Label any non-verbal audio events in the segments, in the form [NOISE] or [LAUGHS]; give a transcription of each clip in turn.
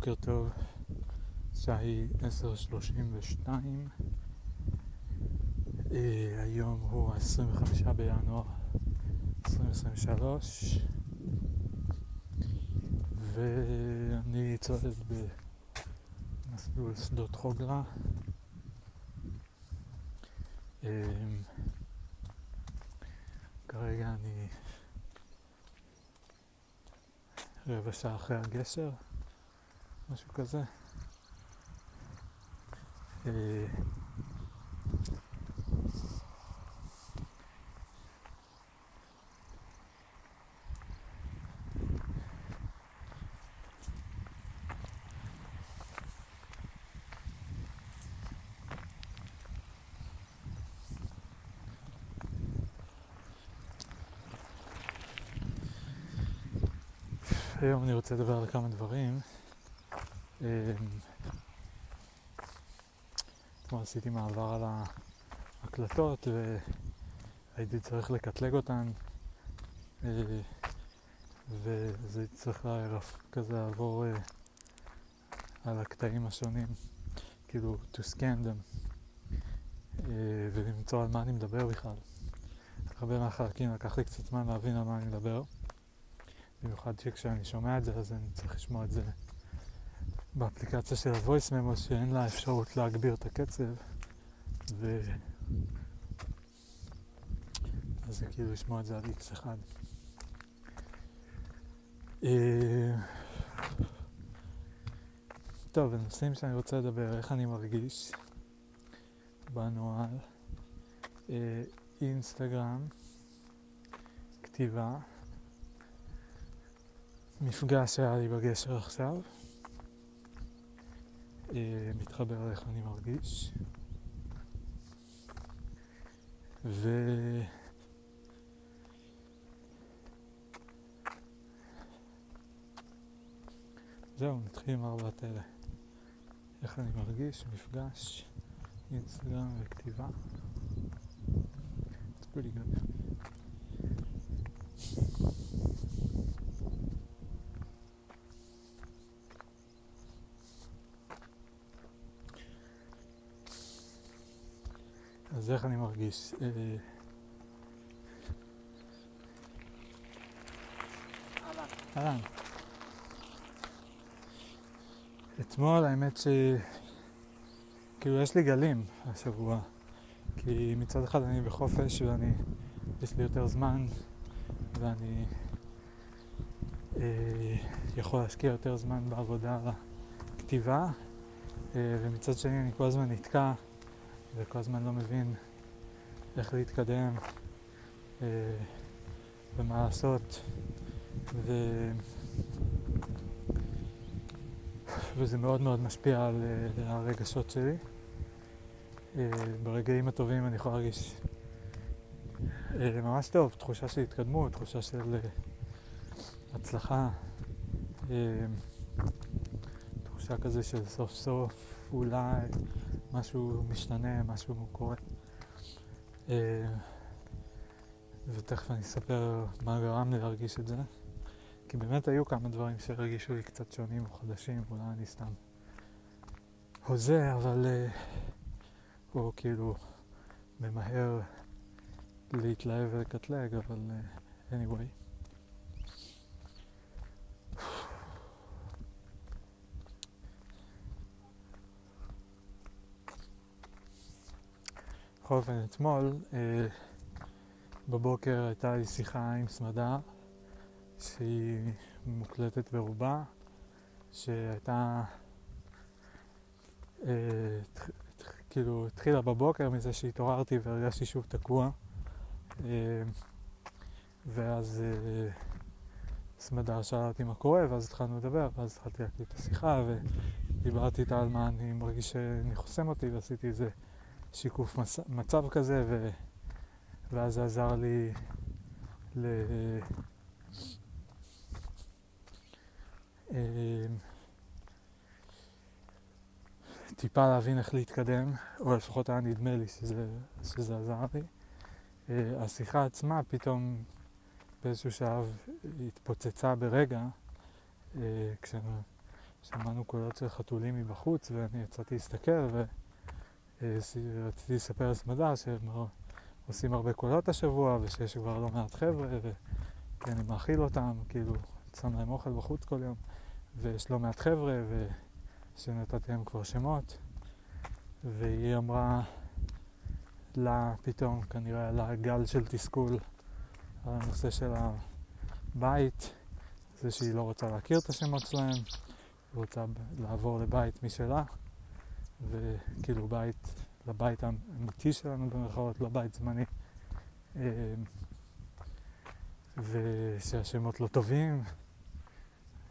בוקר טוב, השעה היא 10:32. אה, היום הוא 25 בינואר 2023 ואני צועד במסלול שדות חוגלה. אה, כרגע אני רבע שעה אחרי הגשר. משהו כזה. אה, היום אני רוצה לדבר על כמה דברים. אתמול עשיתי מעבר על ההקלטות והייתי צריך לקטלג אותן אה, וזה צריך כזה לעבור אה, על הקטעים השונים, כאילו to scan them אה, ולמצוא על מה אני מדבר בכלל. הרבה מהחלקים לקח לי קצת זמן להבין על מה אני מדבר. במיוחד שכשאני שומע את זה אז אני צריך לשמוע את זה באפליקציה של ה-voice memo שאין לה אפשרות להגביר את הקצב ו... אז זה כאילו לשמוע את זה על x1. אה, טוב, הנושאים שאני רוצה לדבר, איך אני מרגיש בנוהל, אה, אינסטגרם, כתיבה, מפגש שהיה לי בגשר עכשיו. אה, מתחבר לאיך אני מרגיש. ו... זהו, נתחיל עם ארבעת אלה. איך אני מרגיש, מפגש, אינסטגרם וכתיבה. It's pretty good. אז איך אני מרגיש? אה, אהלן. אתמול האמת ש... כאילו יש לי גלים השבוע, כי מצד אחד אני בחופש ואני, יש לי יותר זמן ואני אה, יכול להשקיע יותר זמן בעבודה על הכתיבה אה, ומצד שני אני כל הזמן נתקע וכל הזמן לא מבין איך להתקדם אה, ומה לעשות ו... וזה מאוד מאוד משפיע על uh, הרגשות שלי. Uh, ברגעים הטובים אני יכול להרגיש uh, ממש טוב, תחושה של התקדמות, תחושה של uh, הצלחה, uh, תחושה כזה של סוף סוף אולי משהו משתנה, משהו קורה. אה, ותכף אני אספר מה גרם לי להרגיש את זה. כי באמת היו כמה דברים שהרגישו לי קצת שונים או חדשים, אולי אני סתם הוזה, אבל... או אה, כאילו ממהר להתלהב ולקטלג, אבל uh, anyway. בכל אופן, אתמול אה, בבוקר הייתה לי שיחה עם סמדה, שהיא מוקלטת ברובה, שהייתה, אה, כאילו, התחילה בבוקר מזה שהתעוררתי והרגשתי שוב תקוע, אה, ואז אה, סמדה שאלה אותי מה קורה, ואז התחלנו לדבר, ואז התחלתי להקליט את השיחה, ודיברתי איתה על מה אני מרגיש שאני חוסם אותי, ועשיתי איזה... שיקוף מצב כזה, ו... ואז זה עזר לי ל... אמ, טיפה להבין איך להתקדם, או לפחות היה נדמה לי שזה, שזה עזר לי. אה, השיחה עצמה פתאום באיזשהו שלב התפוצצה ברגע, אה, שמענו קולות של חתולים מבחוץ, ואני יצאתי להסתכל, ורציתי לספר לסמדר שהם עושים הרבה קולות השבוע, ושיש כבר לא מעט חבר'ה, ואני מאכיל אותם, כאילו, שם להם אוכל בחוץ כל יום, ויש לא מעט חבר'ה, ושנתתי להם כבר שמות, והיא אמרה לה פתאום, כנראה עלה גל של תסכול על הנושא של הבית, זה שהיא לא רוצה להכיר את השמות שלהם, היא רוצה לעבור לבית משלה, וכאילו בית, לבית האמיתי שלנו במרכאות, לא בית זמני. אמ, ושהשמות לא טובים.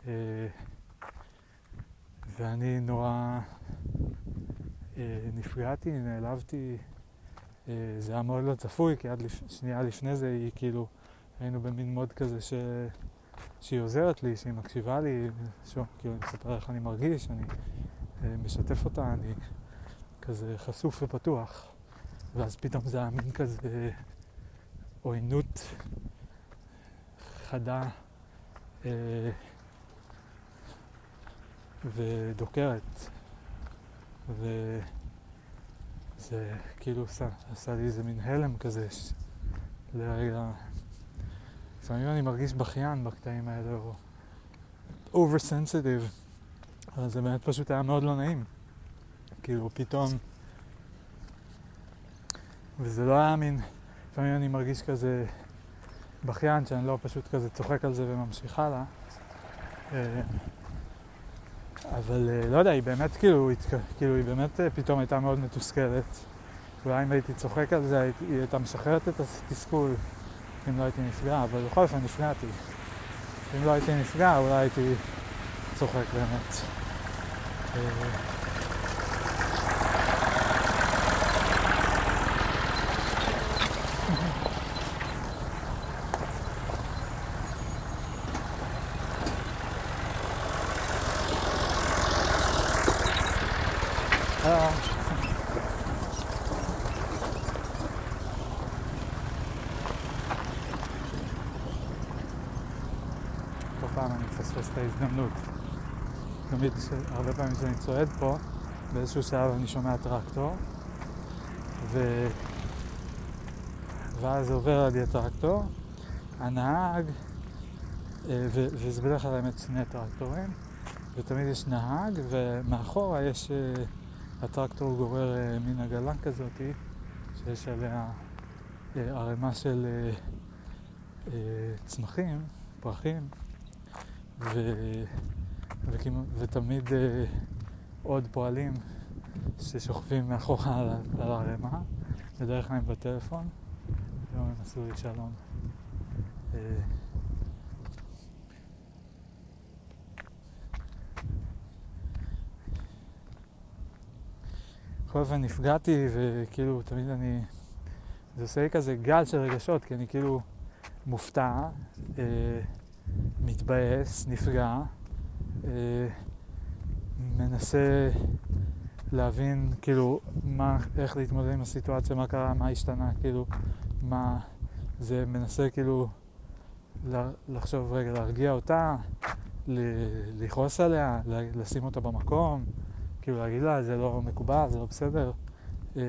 אה, ואני נורא אה, נפגעתי, נעלבתי. אה, זה היה מאוד לא צפוי, כי עד שנייה לפני זה היא כאילו, היינו במין מוד כזה ש... שהיא עוזרת לי, שהיא מקשיבה לי, שוב, כאילו אני מספר איך אני מרגיש, אני משתף אותה, אני כזה חשוף ופתוח. ואז פתאום זה היה מין כזה עוינות חדה אה, ודוקרת. וזה כאילו עשה, עשה לי איזה מין הלם כזה ש... לרגע. לפעמים אני מרגיש בכיין בקטעים האלה, או over sensitive, אבל זה באמת פשוט היה מאוד לא נעים. כאילו פתאום, וזה לא היה מין, לפעמים אני מרגיש כזה בכיין, שאני לא פשוט כזה צוחק על זה וממשיך הלאה. אה, אבל אה, לא יודע, היא באמת כאילו, כאילו היא באמת אה, פתאום הייתה מאוד מתוסכלת. אולי אם הייתי צוחק על זה, היא הייתה משחררת את התסכול אם לא הייתי נפגע, אבל בכל אופן נפגעתי. אם לא הייתי נפגע, אולי הייתי צוחק באמת. Totalnie przez 6 minut. תמיד, הרבה פעמים כשאני צועד פה, באיזשהו שלב אני שומע טרקטור, ו... ואז עובר על ידי טרקטור, הנהג, אה, ו... וזה בדרך כלל באמת שני טרקטורים, ותמיד יש נהג, ומאחורה יש, אה, הטרקטור גורר אה, מין עגלה כזאתי, שיש עליה ערימה של צמחים, פרחים, ו... ותמיד uh, עוד פועלים ששוכבים מאחורה על, על הערימה, בדרך כלל בטלפון, היום הם עשו לי שלום. Uh, בכל אופן נפגעתי וכאילו תמיד אני, זה עושה לי כזה גל של רגשות כי אני כאילו מופתע. Uh, מתבאס, נפגע, אה, מנסה להבין כאילו מה, איך להתמודד עם הסיטואציה, מה קרה, מה השתנה, כאילו מה זה מנסה כאילו לחשוב רגע, להרגיע אותה, לכעוס עליה, לשים אותה במקום, כאילו להגיד לה זה לא מקובל, זה לא בסדר. אה,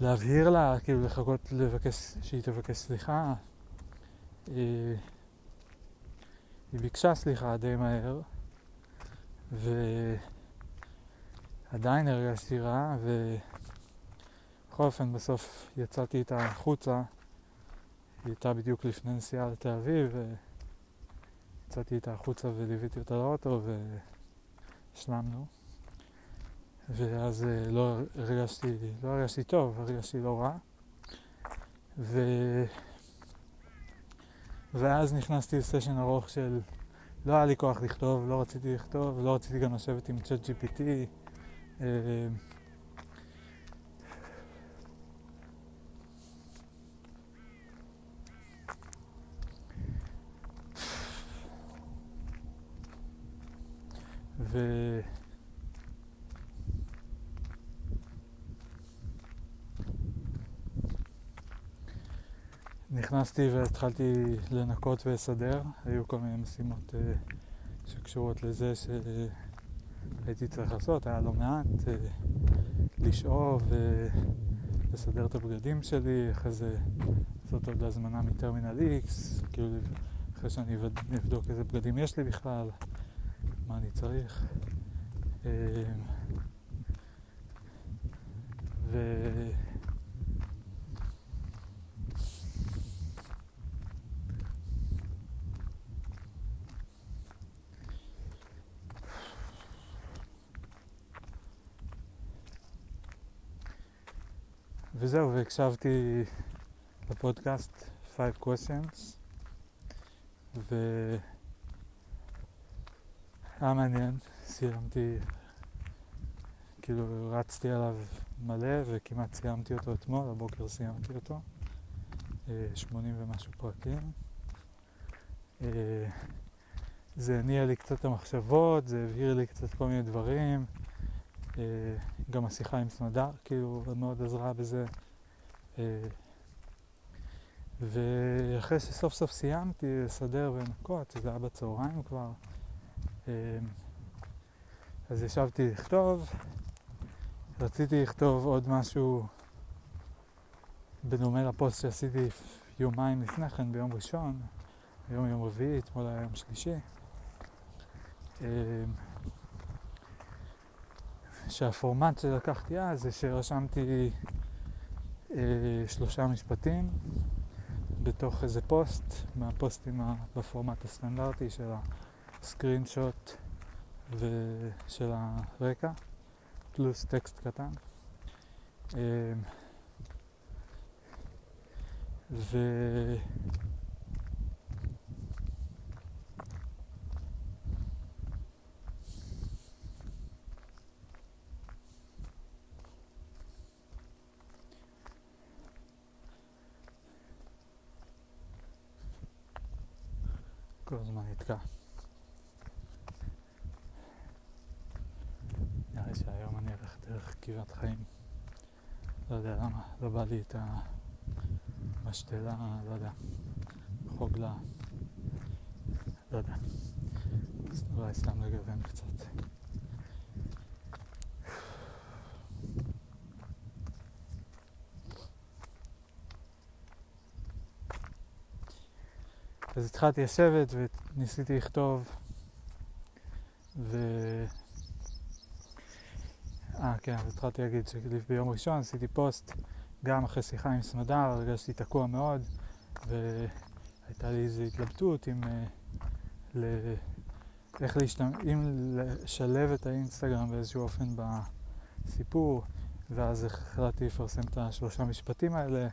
להבהיר לה, כאילו לחכות לבקש, שהיא תבקש סליחה, היא, ביקשה סליחה די מהר, ועדיין הרגשתי רע, ובכל אופן בסוף יצאתי איתה החוצה, היא הייתה בדיוק לפני נסיעה לתל אביב, ויצאתי איתה החוצה וליוויתי אותה לאוטו והשלמנו. ואז אה, לא הרגשתי, לא הרגשתי טוב, הרגשתי לא רע. ו... ואז נכנסתי לסשן ארוך של לא היה לי כוח לכתוב, לא רציתי לכתוב, לא רציתי גם לשבת עם צ'אט GPT. אה, ו... נכנסתי והתחלתי לנקות ולסדר, היו כל מיני משימות uh, שקשורות לזה שהייתי צריך לעשות, היה לא מעט, אה, לשאוב ולסדר את הבגדים שלי, אחרי זה לעשות עוד הזמנה מטרמינל X, כאילו אחרי שאני אבדוק איזה בגדים יש לי בכלל, מה אני צריך. אה, ו... וזהו, והקשבתי לפודקאסט 5 questions והיה מעניין, סיימתי, כאילו רצתי עליו מלא וכמעט סיימתי אותו אתמול, הבוקר סיימתי אותו, 80 אה, ומשהו פרקים. אה, זה הניע לי קצת את המחשבות, זה הבהיר לי קצת כל מיני דברים. אה, גם השיחה עם סמדר כאילו מאוד עזרה בזה. ואחרי שסוף סוף סיימתי לסדר ולנקות, שזה היה בצהריים כבר, אז ישבתי לכתוב, רציתי לכתוב עוד משהו בדומה לפוסט שעשיתי יומיים לפני כן, ביום ראשון, היום יום רביעי, אתמול היה יום שלישי. שהפורמט שלקחתי אז זה שרשמתי אה, שלושה משפטים בתוך איזה פוסט, מהפוסטים בפורמט הסטנדרטי של הסקרין שוט ושל הרקע. פלוס טקסט קטן. אמ, ו... כל הזמן נתקע. שהיום אני אלך דרך קריית חיים. לא יודע למה, לא בא לי את המשתלה, לא יודע, חוגלה, לא יודע. אולי סתם לגוון קצת. אז התחלתי לשבת וניסיתי לכתוב ו... אה, כן, אז התחלתי להגיד שביום ראשון עשיתי פוסט, גם אחרי שיחה עם סמדר, הרגשתי תקוע מאוד, והייתה לי איזו התלבטות עם... אה, ל... איך להשתמש, אם לשלב את האינסטגרם באיזשהו אופן בסיפור, ואז החלטתי לפרסם את השלושה משפטים האלה,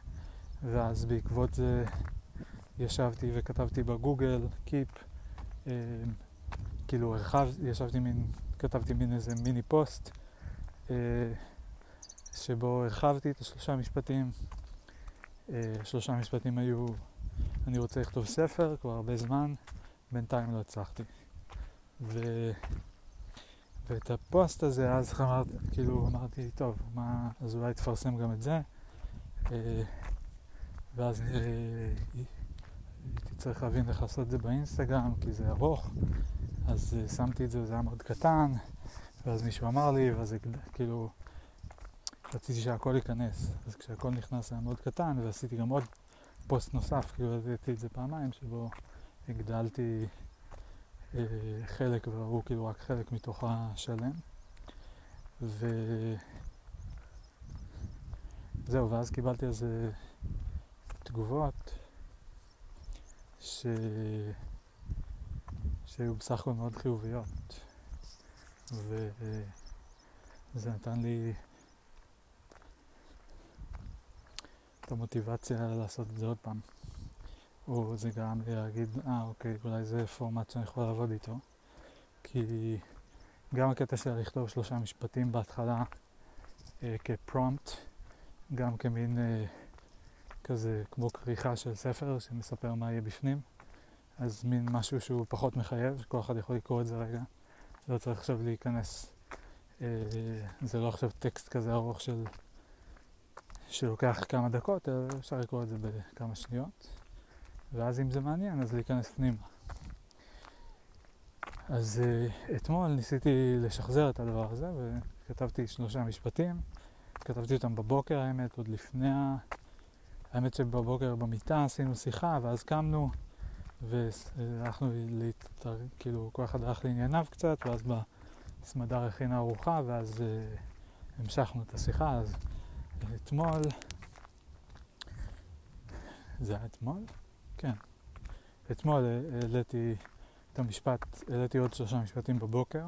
ואז בעקבות זה ישבתי וכתבתי ב Google Keep, אה, כאילו הרחב, ישבתי מין, כתבתי מין איזה מיני פוסט אה, שבו הרחבתי את השלושה משפטים. אה, שלושה משפטים היו, אני רוצה לכתוב ספר כבר הרבה זמן, בינתיים לא הצלחתי. ו... ואת הפוסט הזה אז אמרתי, כאילו אמרתי, טוב, מה, אז אולי תפרסם גם את זה. אה, ואז הייתי צריך להבין איך לעשות את זה באינסטגרם, כי זה ארוך. אז שמתי את זה, זה היה מאוד קטן. ואז מישהו אמר לי, ואז כאילו, רציתי שהכל ייכנס. אז כשהכל נכנס היה מאוד קטן, ועשיתי גם עוד פוסט נוסף, כאילו עשיתי את זה פעמיים, שבו הגדלתי אה, חלק, וראו כאילו רק חלק מתוך השלם. ו... זהו, ואז קיבלתי על זה תגובות ש... שהיו בסך הכל מאוד חיוביות. וזה נתן לי את המוטיבציה לעשות את זה עוד פעם. או זה גרם לי להגיד, אה אוקיי, אולי זה פורמט שאני יכול לעבוד איתו. כי גם הקטע של לכתוב שלושה משפטים בהתחלה אה, כפרומפט, גם כמין אה, כזה כמו כריכה של ספר שמספר מה יהיה בפנים, אז מין משהו שהוא פחות מחייב, שכל אחד יכול לקרוא את זה רגע. לא צריך עכשיו להיכנס, אה, זה לא עכשיו טקסט כזה ארוך של, שלוקח כמה דקות, אלא אפשר לקרוא את זה בכמה שניות, ואז אם זה מעניין אז להיכנס פנימה. אז uh, אתמול ניסיתי לשחזר את הדבר הזה וכתבתי שלושה משפטים. כתבתי אותם בבוקר האמת, עוד לפני ה... האמת שבבוקר במיטה עשינו שיחה ואז קמנו והלכנו להתר... כאילו כל אחד הלך לענייניו קצת ואז בסמדר הכינה ארוחה ואז uh, המשכנו את השיחה אז אתמול זה היה אתמול? כן. אתמול העליתי את המשפט, העליתי עוד שלושה משפטים בבוקר,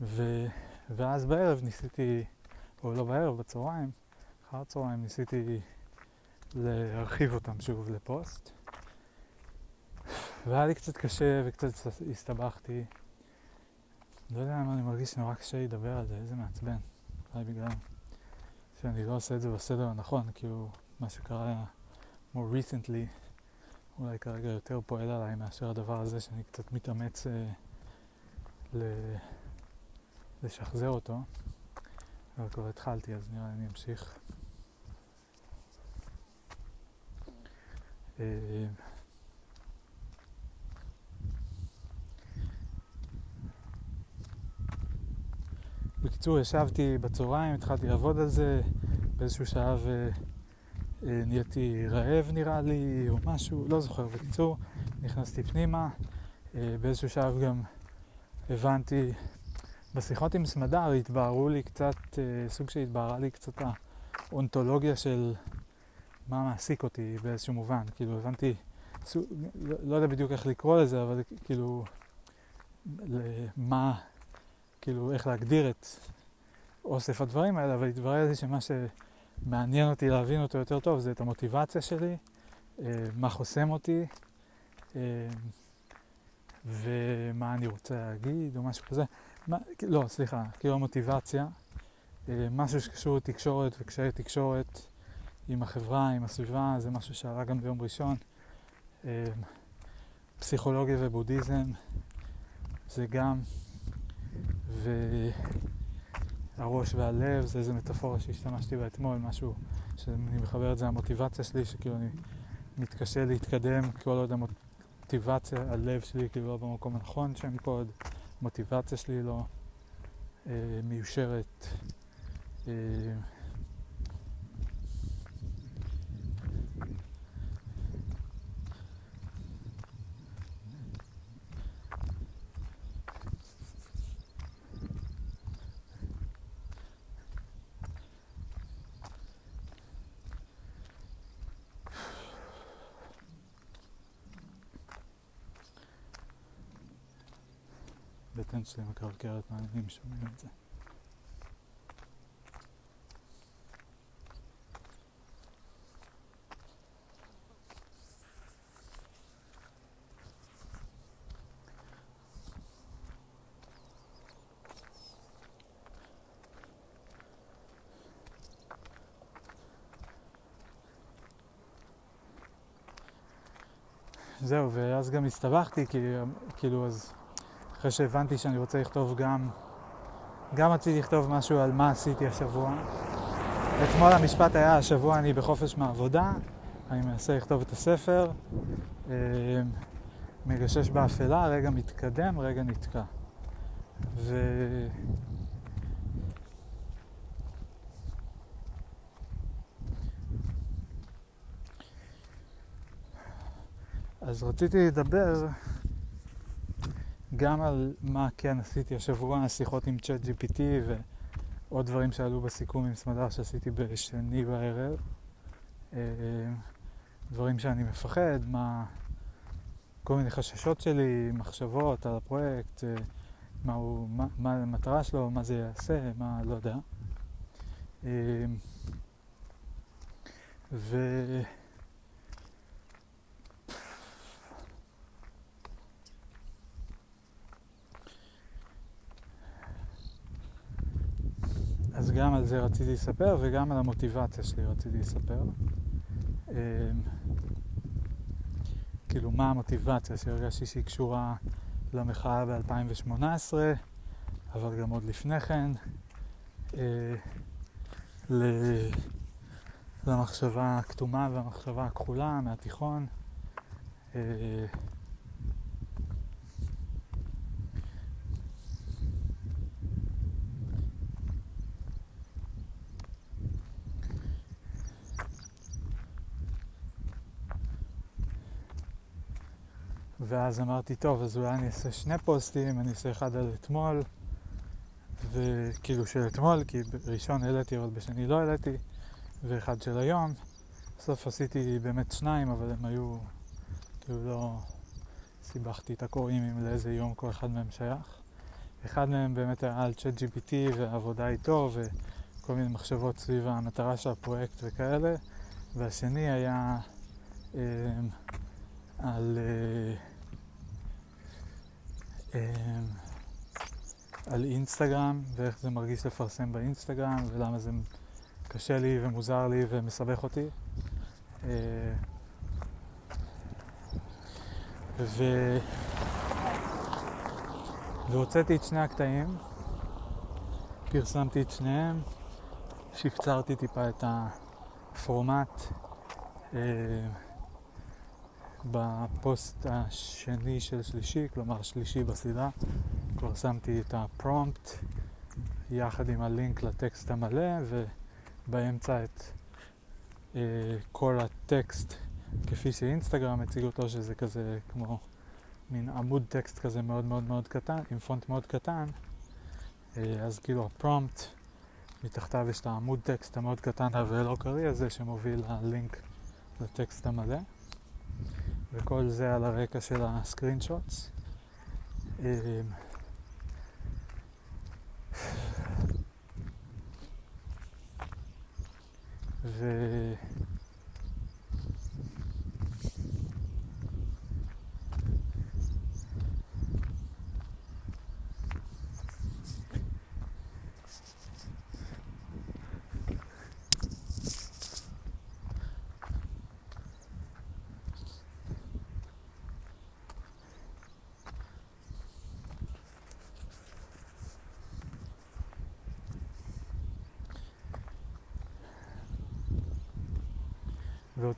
ו... ואז בערב ניסיתי, או לא בערב, בצהריים, אחר הצהריים ניסיתי להרחיב אותם שוב לפוסט. והיה לי קצת קשה וקצת הסתבכתי. לא יודע למה אני מרגיש שנורא קשה לדבר על זה, איזה מעצבן. אולי בגלל שאני לא עושה את זה בסדר הנכון, כאילו מה שקרה more recently אולי כרגע יותר פועל עליי מאשר הדבר הזה שאני קצת מתאמץ אה, ל... לשחזר אותו. אבל כבר התחלתי אז נראה לי אני אמשיך. אה, בקיצור, ישבתי בצהריים, התחלתי לעבוד על זה, באיזשהו שלב אה, אה, נהייתי רעב נראה לי, או משהו, לא זוכר. בקיצור, נכנסתי פנימה, אה, באיזשהו שלב גם הבנתי, בשיחות עם סמדר התבהרו לי קצת, אה, סוג שהתבהרה לי קצת האונתולוגיה של מה מעסיק אותי באיזשהו מובן. כאילו הבנתי, סוג, לא, לא יודע בדיוק איך לקרוא לזה, אבל כאילו, מה, כאילו איך להגדיר את אוסף הדברים האלה, אבל התברר לי שמה ש... מעניין אותי להבין אותו יותר טוב זה את המוטיבציה שלי, אה, מה חוסם אותי אה, ומה אני רוצה להגיד או משהו כזה. מה, לא, סליחה, כאילו המוטיבציה, אה, משהו שקשור לתקשורת וקשיי תקשורת עם החברה, עם הסביבה, זה משהו שעלה גם ביום ראשון. פסיכולוגיה ובודהיזם זה גם, ו... הראש והלב, זה איזה מטאפורה שהשתמשתי בה אתמול, משהו שאני מחבר את זה למוטיבציה שלי, שכאילו אני מתקשה להתקדם כל עוד המוטיבציה, הלב שלי כאילו לא במקום הנכון, שם כל עוד המוטיבציה שלי לא אה, מיושרת. אה, שלי מקרקרת מעניינים שומעים את זה. זהו, ואז גם הסתבכתי, כי כאילו אז אחרי שהבנתי שאני רוצה לכתוב גם, גם רציתי לכתוב משהו על מה עשיתי השבוע. אתמול המשפט היה, השבוע אני בחופש מהעבודה, אני מנסה לכתוב את הספר, אה, מגשש באפלה, רגע מתקדם, רגע נתקע. ו... אז רציתי לדבר גם על מה כן עשיתי השבוע, שיחות עם צ'אט GPT ועוד דברים שעלו בסיכום עם סמדר שעשיתי בשני בערב. אה, דברים שאני מפחד, מה... כל מיני חששות שלי, מחשבות על הפרויקט, אה, מה, הוא, מה, מה המטרה שלו, מה זה יעשה, מה לא יודע. אה, ו... אז גם על זה רציתי לספר וגם על המוטיבציה שלי רציתי לספר. אמ, כאילו, מה המוטיבציה שהרגשתי שהיא קשורה למחאה ב-2018, אבל גם עוד לפני כן, אה, למחשבה הכתומה והמחשבה הכחולה מהתיכון. ואז אמרתי, טוב, אז אולי אני אעשה שני פוסטים, אני אעשה אחד על אתמול, וכאילו של אתמול, כי ראשון העליתי אבל בשני לא העליתי, ואחד של היום. בסוף עשיתי באמת שניים, אבל הם היו, כאילו לא סיבכתי את הקוראים עם לאיזה יום כל אחד מהם שייך. אחד מהם באמת היה על צ'אט GPT ועבודה איתו וכל מיני מחשבות סביב המטרה של הפרויקט וכאלה, והשני היה אה, על, אה, על אינסטגרם ואיך זה מרגיש לפרסם באינסטגרם ולמה זה קשה לי ומוזר לי ומסבך אותי. אה, ו... והוצאתי את שני הקטעים, פרסמתי את שניהם, שפצרתי טיפה את הפורמט אה, בפוסט השני של שלישי, כלומר שלישי בסדרה, כבר שמתי את הפרומפט יחד עם הלינק לטקסט המלא ובאמצע את אה, כל הטקסט כפי שאינסטגרם הציג אותו, שזה כזה כמו מין עמוד טקסט כזה מאוד מאוד מאוד קטן, עם פונט מאוד קטן, אה, אז כאילו הפרומפט, מתחתיו יש את העמוד טקסט המאוד קטן ולא קריא הזה שמוביל ללינק לטקסט המלא, וכל זה על הרקע של הסקרין שוטס. אה, ו...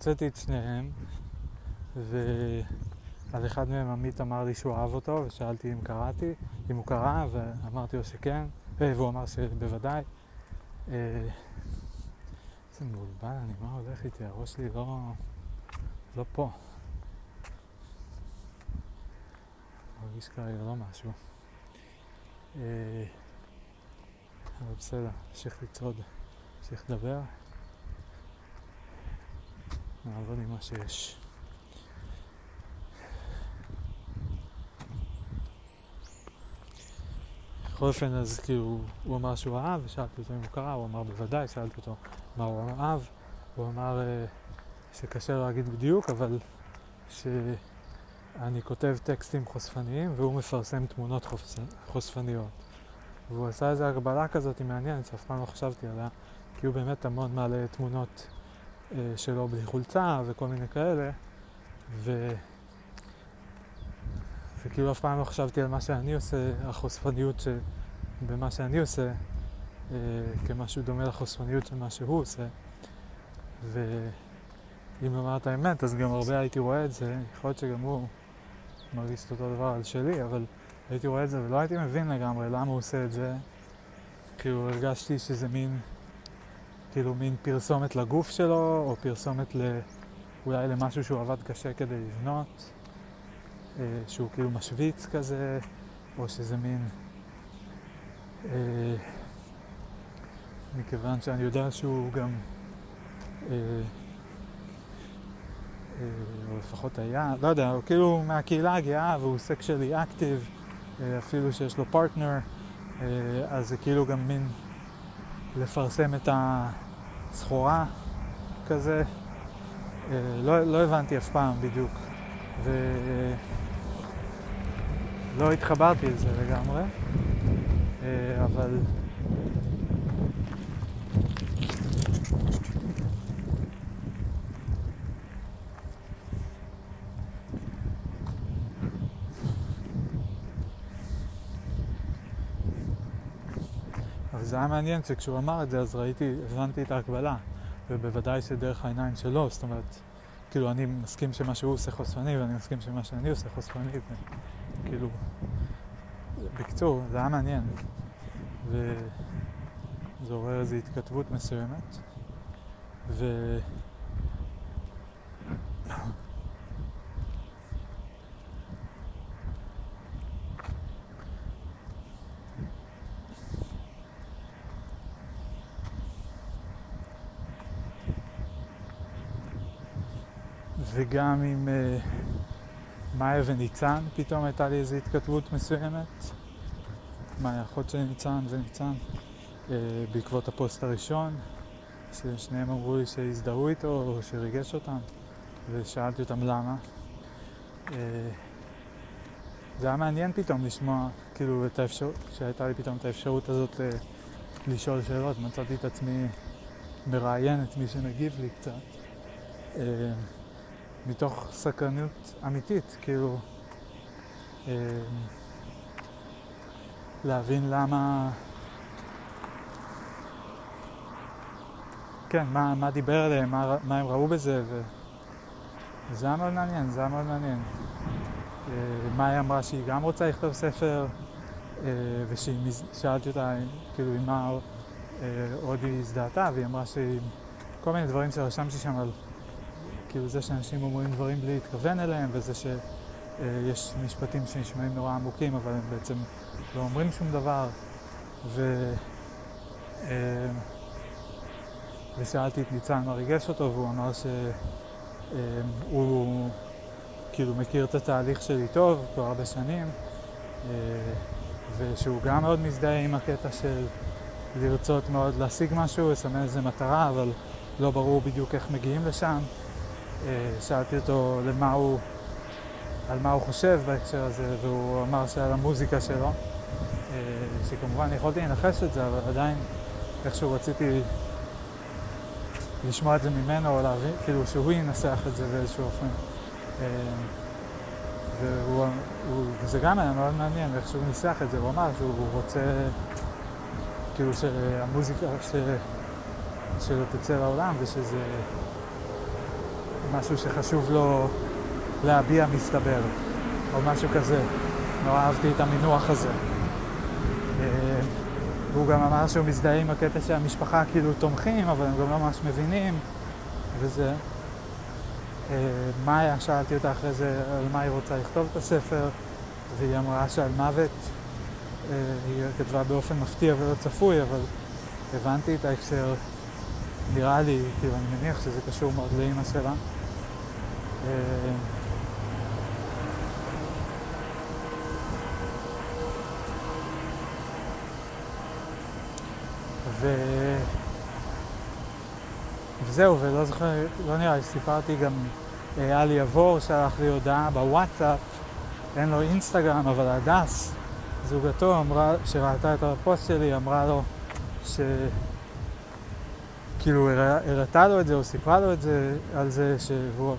והוצאתי את שניהם, ועל אחד מהם עמית אמר לי שהוא אהב אותו, ושאלתי אם קראתי, אם הוא קרא, ואמרתי לו שכן, אה, והוא אמר שבוודאי. אה, איזה מבולבל אני, מה הולך איתי? הראש שלי לא, לא פה. מרגיש כרגע לא משהו. אה, אבל בסדר, נמשיך לצעוד, נמשיך לדבר. נעבוד עם מה שיש. בכל אופן, אז כאילו, הוא אמר שהוא אהב, ושאלתי אותו אם הוא קרא, הוא אמר בוודאי, שאלתי אותו מה הוא אהב, הוא אמר uh, שקשה להגיד בדיוק, אבל שאני כותב טקסטים חושפניים והוא מפרסם תמונות חושפ... חושפניות. והוא עשה איזו הגבלה כזאת מעניינת שאף פעם לא חשבתי עליה, כי הוא באמת המון מעלה תמונות אה, שלו בלי חולצה וכל מיני כאלה, ו... וכאילו אף פעם לא חשבתי על מה שאני עושה, החושפניות שבמה שאני עושה, אה, כמשהו דומה לחושפניות של מה שהוא עושה. ואם לומר את האמת, אז גם הרבה הייתי רואה את זה, יכול להיות שגם הוא מרגיש את אותו דבר על שלי, אבל הייתי רואה את זה ולא הייתי מבין לגמרי למה הוא עושה את זה. כאילו הרגשתי שזה מין... כאילו מין פרסומת לגוף שלו, או פרסומת ל... אולי למשהו שהוא עבד קשה כדי לבנות, אה, שהוא כאילו משוויץ כזה, או שזה מין... אה, מכיוון שאני יודע שהוא גם... אה, אה, או לפחות היה, לא יודע, הוא כאילו מהקהילה הגאה והוא סקשלי אקטיב, אה, אפילו שיש לו פרטנר, אה, אז זה כאילו גם מין לפרסם את הסחורה כזה. אה, לא, לא הבנתי אף פעם בדיוק, ולא התחברתי לזה לגמרי, אה, אבל... זה היה מעניין שכשהוא אמר את זה אז ראיתי, הבנתי את ההקבלה ובוודאי שדרך העיניים שלו, זאת אומרת, כאילו אני מסכים שמה שהוא עושה חושפני ואני מסכים שמה שאני עושה חושפני וכאילו, בקיצור, זה היה מעניין. וזה עורר איזו התכתבות מסוימת ו... וגם עם אה, מאיה וניצן, פתאום הייתה לי איזו התכתבות מסוימת. מאיה, אחות של ניצן וניצן, אה, בעקבות הפוסט הראשון, ששניהם אמרו לי שהזדהו איתו או שריגש אותם, ושאלתי אותם למה. אה, זה היה מעניין פתאום לשמוע, כאילו, את האפשרות, שהייתה לי פתאום את האפשרות הזאת אה, לשאול שאלות. מצאתי את עצמי מראיין את מי שמגיב לי קצת, אה, מתוך סקרנות אמיתית, כאילו, אה, להבין למה... כן, מה, מה דיבר עליהם, מה, מה הם ראו בזה, וזה היה מאוד מעניין, זה היה מאוד מעניין. אה, מאיה אמרה שהיא גם רוצה לכתוב ספר, אה, ושאלתי אותה, כאילו, עם מה אה, עוד היא הזדהתה, והיא אמרה שהיא... כל מיני דברים שרשמתי שם על כאילו זה שאנשים אומרים דברים בלי להתכוון אליהם, וזה שיש משפטים שנשמעים נורא עמוקים, אבל הם בעצם לא אומרים שום דבר. ו... ושאלתי את ניצן מה ריגש אותו, והוא אמר שהוא כאילו מכיר את התהליך שלי טוב, כבר הרבה שנים, אה, ושהוא גם מאוד מזדהה עם הקטע של לרצות מאוד להשיג משהו, לסמן איזה מטרה, אבל לא ברור בדיוק איך מגיעים לשם. אה, שאלתי אותו למה הוא, על מה הוא חושב בהקשר הזה, והוא אמר שעל המוזיקה שלו, אה, שכמובן יכולתי לנחש את זה, אבל עדיין איכשהו רציתי לשמוע את זה ממנו, או להבין, כאילו שהוא ינסח את זה באיזשהו אופן. אה, והוא, הוא, וזה גם היה מאוד מעניין איך שהוא ניסח את זה, הוא אמר שהוא רוצה כאילו שהמוזיקה ש... שלו תצא לעולם ושזה משהו שחשוב לו להביע מסתבר, או משהו כזה. נורא אהבתי את המינוח הזה. אה, והוא גם אמר שהוא מזדהה עם הקטע שהמשפחה כאילו תומכים, אבל הם גם לא ממש מבינים, וזה. אה, מאיה, שאלתי אותה אחרי זה על מה היא רוצה לכתוב את הספר, והיא אמרה שעל מוות אה, היא כתבה באופן מפתיע ולא צפוי, אבל הבנתי את ההקשר, נראה לי, כאילו אני מניח שזה קשור מאוד לאימא שלה. אה, ו... וזהו, ולא זוכר, לא נראה לי, סיפרתי גם, היה לי עבור, שלח לי הודעה בוואטסאפ, אין לו אינסטגרם, אבל הדס, זוגתו, אמרה, שראתה את הפוסט שלי, אמרה לו ש... כאילו הראתה לו את זה, או סיפרה לו את זה, על זה, שהוא,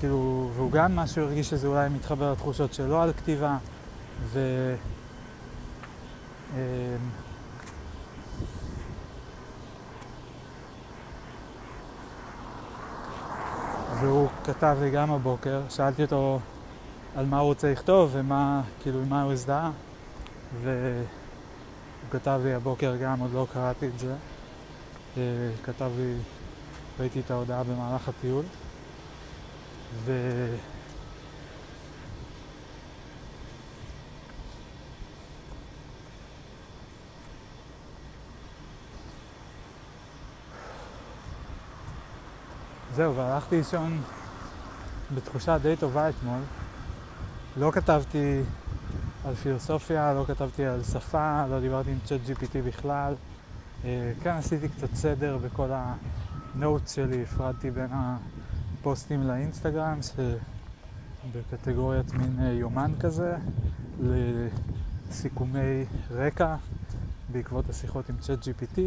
כאילו, והוא גם משהו הרגיש שזה אולי מתחבר לתחושות שלו על כתיבה, ו... אמ, והוא כתב לי גם הבוקר, שאלתי אותו על מה הוא רוצה לכתוב ומה, כאילו, מה הוא הזדהה, והוא כתב לי הבוקר גם, עוד לא קראתי את זה, אה, כתב לי, ראיתי את ההודעה במהלך הטיול, ו... זהו, והלכתי לישון בתחושה די טובה אתמול. לא כתבתי על פילוסופיה, לא כתבתי על שפה, לא דיברתי עם צ'אט GPT בכלל. אה, כן, עשיתי קצת סדר בכל הנוטס שלי, הפרדתי בין הפוסטים לאינסטגרם, שבקטגוריית מין אה, יומן כזה, לסיכומי רקע בעקבות השיחות עם צ'אט GPT,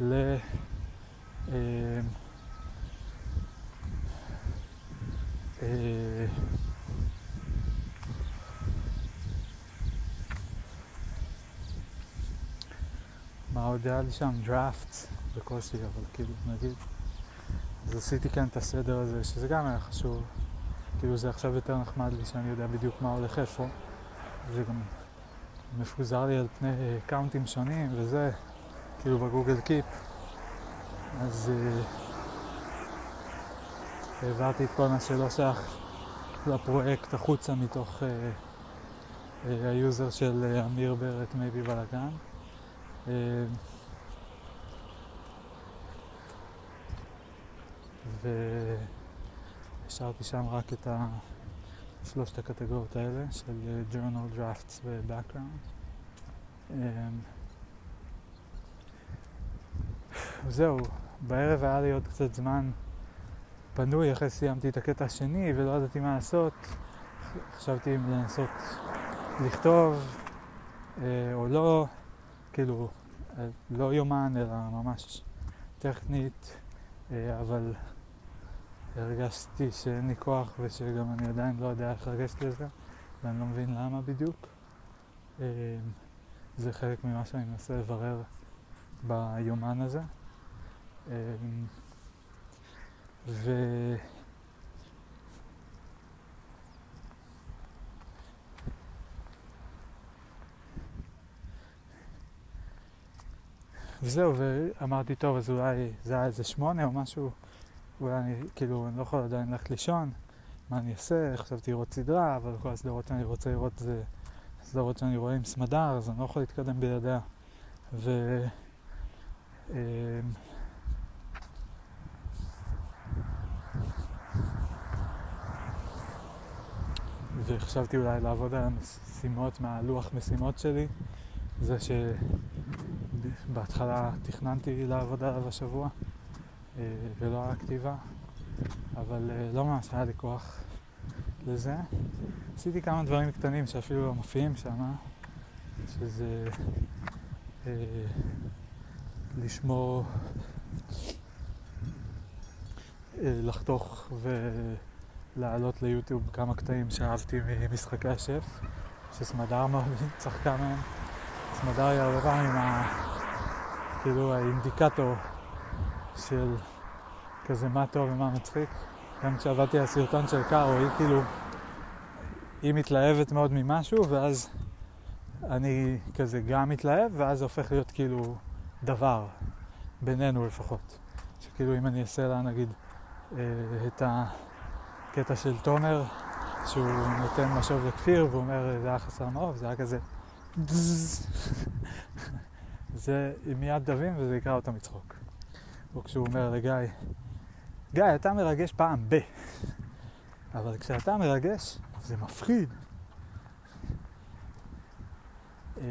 ל... אה, מה עוד היה לי שם? דראפט בקושי, אבל כאילו, נגיד. אז עשיתי כאן את הסדר הזה, שזה גם היה חשוב. כאילו זה עכשיו יותר נחמד לי שאני יודע בדיוק מה הולך איפה. זה גם מפוזר לי על פני קאונטים שונים וזה, כאילו ב Google Keep. אז אה, העברתי את כל מה שלא שייך לפרויקט החוצה מתוך אה, אה, ה user של אה, אמיר ברט maybe בלאגן. אה, ו... השארתי שם רק את שלושת הקטגוריות האלה של אה, journal drafts ו-background. אמ, זהו, בערב היה לי עוד קצת זמן פנוי אחרי שסיימתי את הקטע השני ולא ידעתי מה לעשות. חשבתי אם לנסות לכתוב אה, או לא, כאילו, אה, לא יומן אלא ממש טכנית, אבל הרגשתי שאין לי כוח ושגם אני עדיין לא יודע איך לגשת לזה ואני לא מבין למה בדיוק. אה, זה חלק ממה שאני מנסה לברר ביומן הזה. אה, ו... וזהו, ואמרתי, טוב, אז אולי זה היה איזה שמונה או משהו, אולי אני, כאילו, אני לא יכול עדיין ללכת לישון, מה אני אעשה? חשבתי לראות סדרה, אבל כל הסדרות שאני רוצה לראות זה סדרות שאני רואה עם סמדר, אז אני לא יכול להתקדם בלעדיה. ו... אמ, וחשבתי אולי לעבוד על המשימות מהלוח משימות שלי, זה שבהתחלה תכננתי לעבוד עליו השבוע אה, ולא על הכתיבה, אבל אה, לא ממש היה לי כוח לזה. עשיתי כמה דברים קטנים שאפילו לא מופיעים שם, שזה אה, לשמור, אה, לחתוך ולהעלות ליוטיוב כמה קטעים שאהבתי ממשחקי השף, שסמדר מאוד [LAUGHS] צחקה מהם. סמדר היא הרבה פעמים. כאילו האינדיקטור של כזה מה טוב ומה מצחיק. גם כשעבדתי על סרטון של קארו, היא כאילו, היא מתלהבת מאוד ממשהו, ואז אני כזה גם מתלהב, ואז זה הופך להיות כאילו דבר, בינינו לפחות. שכאילו אם אני אעשה לה נגיד אה, את הקטע של תומר, שהוא נותן משוב לכפיר, והוא אומר זה היה חסר מעוף, זה היה כזה זה, היא מיד תבין וזה יקרא אותה מצחוק. או כשהוא אומר לגיא, גיא, אתה מרגש פעם ב. אבל כשאתה מרגש, זה מפחיד. אה,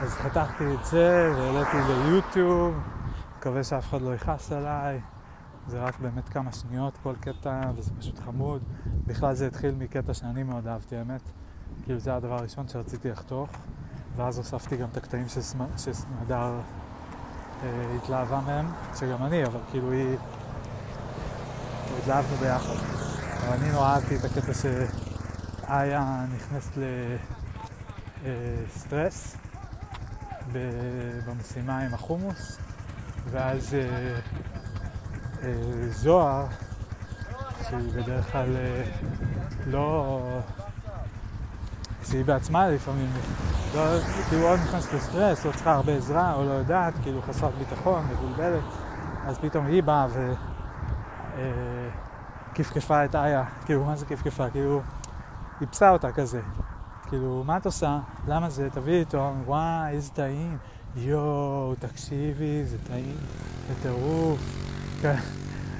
אז חתכתי את זה והעליתי ליוטיוב, מקווה שאף אחד לא יכעס עליי. זה רק באמת כמה שניות כל קטע, וזה פשוט חמוד. בכלל זה התחיל מקטע שאני מאוד אהבתי, האמת. כאילו זה הדבר הראשון שרציתי לחתוך. ואז הוספתי גם את הקטעים שסמדר אה, התלהבה מהם, שגם אני, אבל כאילו היא... התלהבנו ביחד. אבל אני נורא אהבתי את הקטע שאיה נכנסת לסטרס אה, במשימה עם החומוס, ואז אה, זוהר, שהיא בדרך כלל אה, לא... שהיא בעצמה לפעמים לא, כאילו או נכנסת לסטרס, או צריכה הרבה עזרה, או לא יודעת, כאילו חסרת ביטחון, מבולבלת, אז פתאום היא באה וכפכפה אה, את איה, כאילו מה זה כפכפה? כאילו, איפסה אותה כזה, כאילו מה את עושה? למה זה? תביאי איתו, וואי איזה טעים, יואו, תקשיבי, זה טעים, זה טירוף.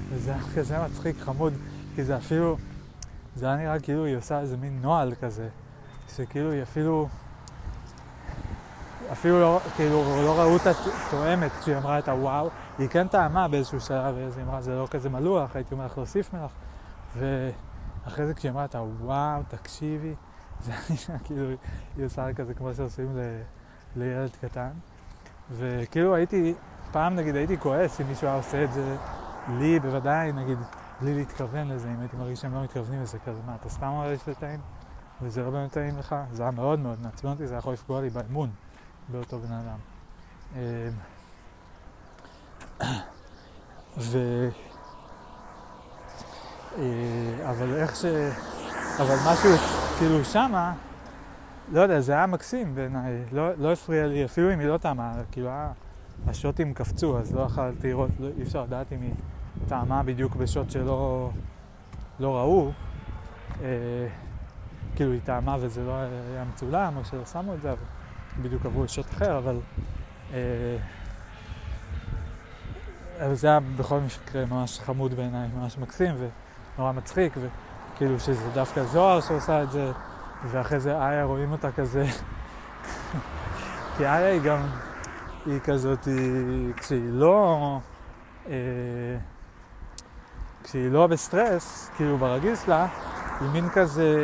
וזה היה כזה מצחיק, חמוד, כי זה אפילו, זה היה נראה כאילו היא עושה איזה מין נוהל כזה, שכאילו היא אפילו... אפילו לא, כאילו, לא ראו אותה תואמת כשהיא אמרה את הוואו, היא כן טעמה באיזשהו שלב, אז היא אמרה, זה לא כזה מלוח, הייתי אומר לך להוסיף מלח. ואחרי זה כשהיא אמרה את הוואו, תקשיבי, זה היה כאילו, היא עושה כזה כמו שעושים ל, לילד קטן. וכאילו הייתי, פעם נגיד הייתי כועס אם מישהו היה עושה את זה לי, בוודאי, נגיד, בלי להתכוון לזה, אם הייתי מרגיש שהם לא מתכוונים לזה, כזה, מה, אתה סתם אומר שזה טעים? וזה לא באמת טעים לך? זה היה מאוד מאוד מעצבן אותי, זה יכול לפגוע לי באמון. באותו בן אדם. אמ, ו... אה, אבל איך ש... אבל משהו, כאילו שמה, לא יודע, זה היה מקסים בעיניי, לא, לא הפריע לי, אפילו אם היא לא טעמה, כאילו היה, השוטים קפצו, אז לא יכלתי לראות, לא, אי אפשר לדעת אם היא טעמה בדיוק בשוט שלא לא ראו. אה, כאילו היא טעמה וזה לא היה מצולם, או שלא שמו את זה, אבל... בדיוק עברו לשוט אחר, אבל אה, אבל זה היה בכל מקרה ממש חמוד בעיניי, ממש מקסים ונורא מצחיק, וכאילו שזה דווקא זוהר שעושה את זה, ואחרי זה איה רואים אותה כזה, [LAUGHS] כי איה היא גם, היא כזאת, היא, כשהיא לא, אה, כשהיא לא בסטרס, כאילו ברגיל שלה, היא מין כזה,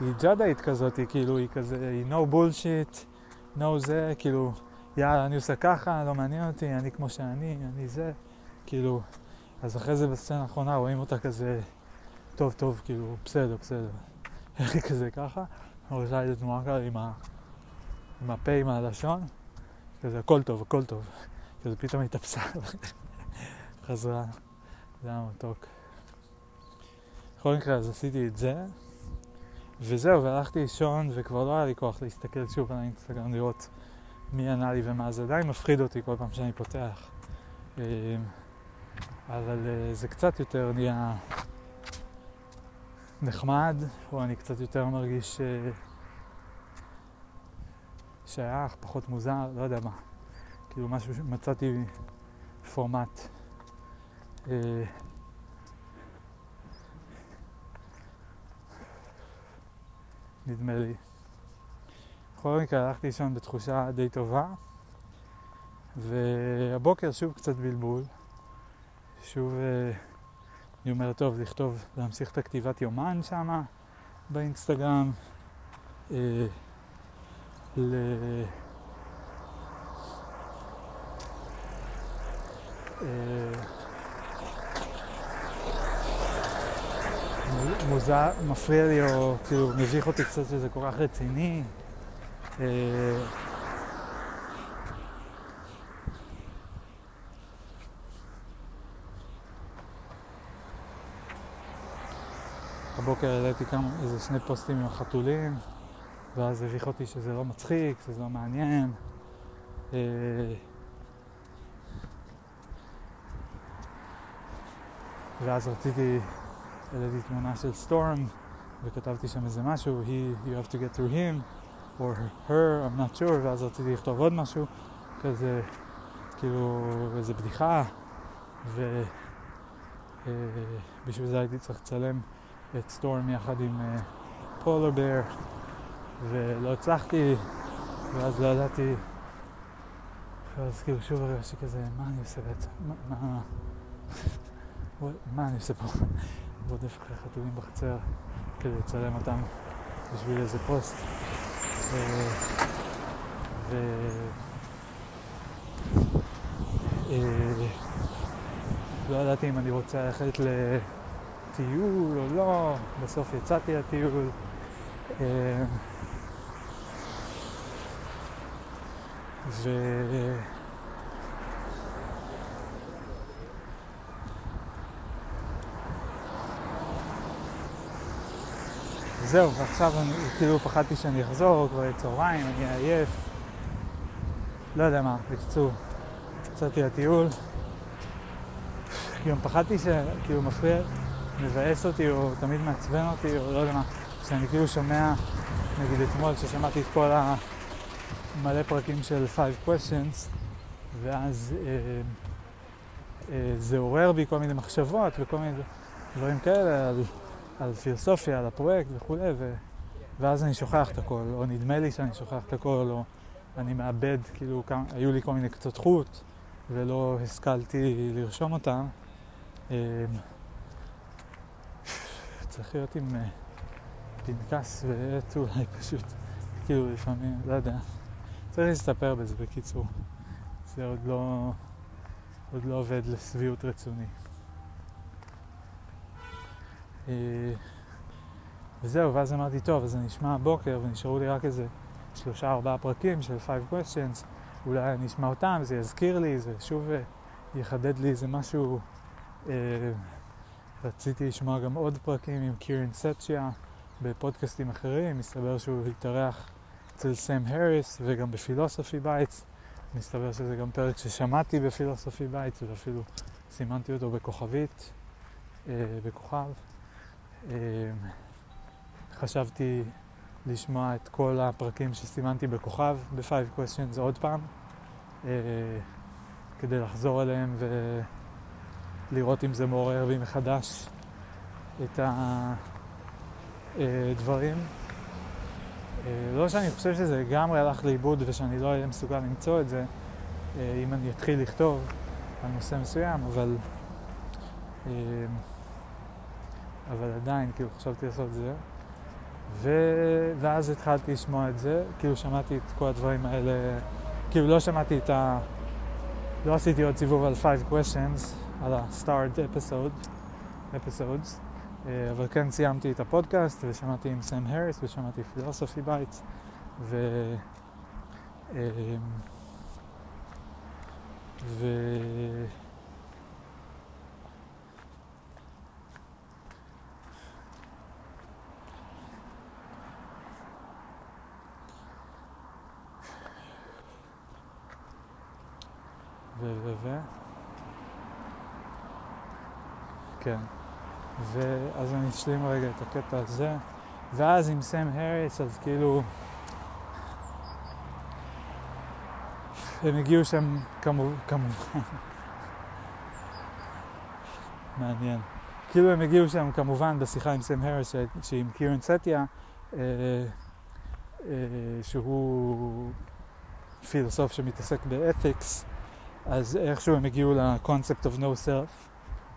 היא ג'אדאית כזאת, היא כאילו, היא כזה, היא no bullshit, no זה, כאילו, יאללה, אני עושה ככה, לא מעניין אותי, אני כמו שאני, אני זה, כאילו, אז אחרי זה בסצנה האחרונה רואים אותה כזה, טוב, טוב, כאילו, בסדר, בסדר. [LAUGHS] איך היא כזה ככה, עושה איזה תנועה כזה עם, ה... עם הפה, עם הלשון, כזה, הכל טוב, הכל טוב. כזה פתאום התאפסה, חזרה, זה היה מתוק. בכל מקרה, אז עשיתי את זה, וזהו, והלכתי לישון, וכבר לא היה לי כוח להסתכל שוב על האינסטגרם, לראות מי ענה לי ומה זה. די מפחיד אותי כל פעם שאני פותח. אה, אבל אה, זה קצת יותר נהיה נחמד, או אני קצת יותר מרגיש אה, שייך, פחות מוזר, לא יודע מה. כאילו משהו שמצאתי פורמט. נדמה לי. בכל מקרה הלכתי לישון בתחושה די טובה, והבוקר שוב קצת בלבול. שוב אה, אני אומר, טוב, לכתוב, להמשיך את הכתיבת יומן שם באינסטגרם. אה, ל... אה, מוזר, מפריע לי או כאילו מביך אותי קצת שזה כל כך רציני. אה, הבוקר העליתי כמה, איזה שני פוסטים עם החתולים, ואז הביך אותי שזה לא מצחיק, שזה לא מעניין. אה, ואז רציתי, העליתי תמונה של סטורם, וכתבתי שם איזה משהו, he, you have to get through him. or her, I'm not sure, ואז רציתי לכתוב עוד משהו, כזה, כאילו, איזה בדיחה, ובשביל אה, זה הייתי צריך לצלם את סטורם יחד עם פולר uh, בר, ולא הצלחתי, ואז לא ידעתי, ואז כאילו שוב הרגשתי כזה, מה אני עושה בעצם? מה, מה, מה אני עושה פה? רודף אחרי חתולים בחצר כדי לצלם אותם בשביל איזה פוסט. ו... אה, לא ידעתי אם אני רוצה ללכת לטיול או לא, בסוף יצאתי לטיול. ו... זהו, ועכשיו אני כאילו פחדתי שאני אחזור, כבר יהיה צהריים, אני עייף. לא יודע מה, בקיצור, יצאתי לטיול. גם פחדתי שכאילו מפריע, מבאס אותי או תמיד מעצבן אותי או לא יודע מה, שאני כאילו שומע, נגיד אתמול ששמעתי את כל המלא פרקים של 5 questions ואז אה, אה, זה עורר בי כל מיני מחשבות וכל מיני דברים כאלה על על פילוסופיה, על הפרויקט וכולי, ו... ואז אני שוכח את הכל, או נדמה לי שאני שוכח את הכל, או אני מאבד, כאילו, כמה, היו לי כל מיני קצות חוט, ולא השכלתי לרשום אותם. אמ, צריך להיות עם אה, פנקס ועט אולי פשוט, כאילו לפעמים, לא יודע. צריך להסתפר בזה בקיצור. זה עוד לא, עוד לא עובד לשביעות רצוני. אה, וזהו, ואז אמרתי, טוב, אז אני אשמע הבוקר, ונשארו לי רק איזה שלושה ארבעה פרקים של 5 questions, אולי אני אשמע אותם, זה יזכיר לי, זה שוב אה, יחדד לי איזה משהו. אה, רציתי לשמוע גם עוד פרקים עם קירן סטיה בפודקאסטים אחרים, מסתבר שהוא התארח אצל סם האריס וגם ב Philosophy Bites. מסתבר שזה גם פרק ששמעתי ב Philosophy Bites ואפילו סימנתי אותו בכוכבית, בכוכב. אמ, חשבתי לשמוע את כל הפרקים שסימנתי בכוכב ב-5 questions עוד פעם, אה, כדי לחזור אליהם ולראות אם זה מעורר בי מחדש את הדברים. אה, לא שאני חושב שזה לגמרי הלך לאיבוד ושאני לא אהיה מסוגל למצוא את זה אה, אם אני אתחיל לכתוב על נושא מסוים, אבל, אה, אבל עדיין, כאילו, חשבתי לעשות את זה. ו... ואז התחלתי לשמוע את זה, כאילו שמעתי את כל הדברים האלה, כאילו לא שמעתי את ה... לא עשיתי עוד סיבוב על 5 questions, על ה-starred episode, episodes, אבל כן סיימתי את הפודקאסט ושמעתי עם סם הריס ושמעתי Philosophy Bites ו... אה, ו... ו... ו... ו... כן. ואז אני אשלים רגע את הקטע הזה. ואז עם סם הריס, אז כאילו... הם הגיעו שם כמובן, מעניין. כאילו הם הגיעו שם כמובן בשיחה עם סם הריס, שעם קירן סטיה, אה, אה, שהוא פילוסוף שמתעסק באתיקס, אז איכשהו הם הגיעו לקונספט of no self.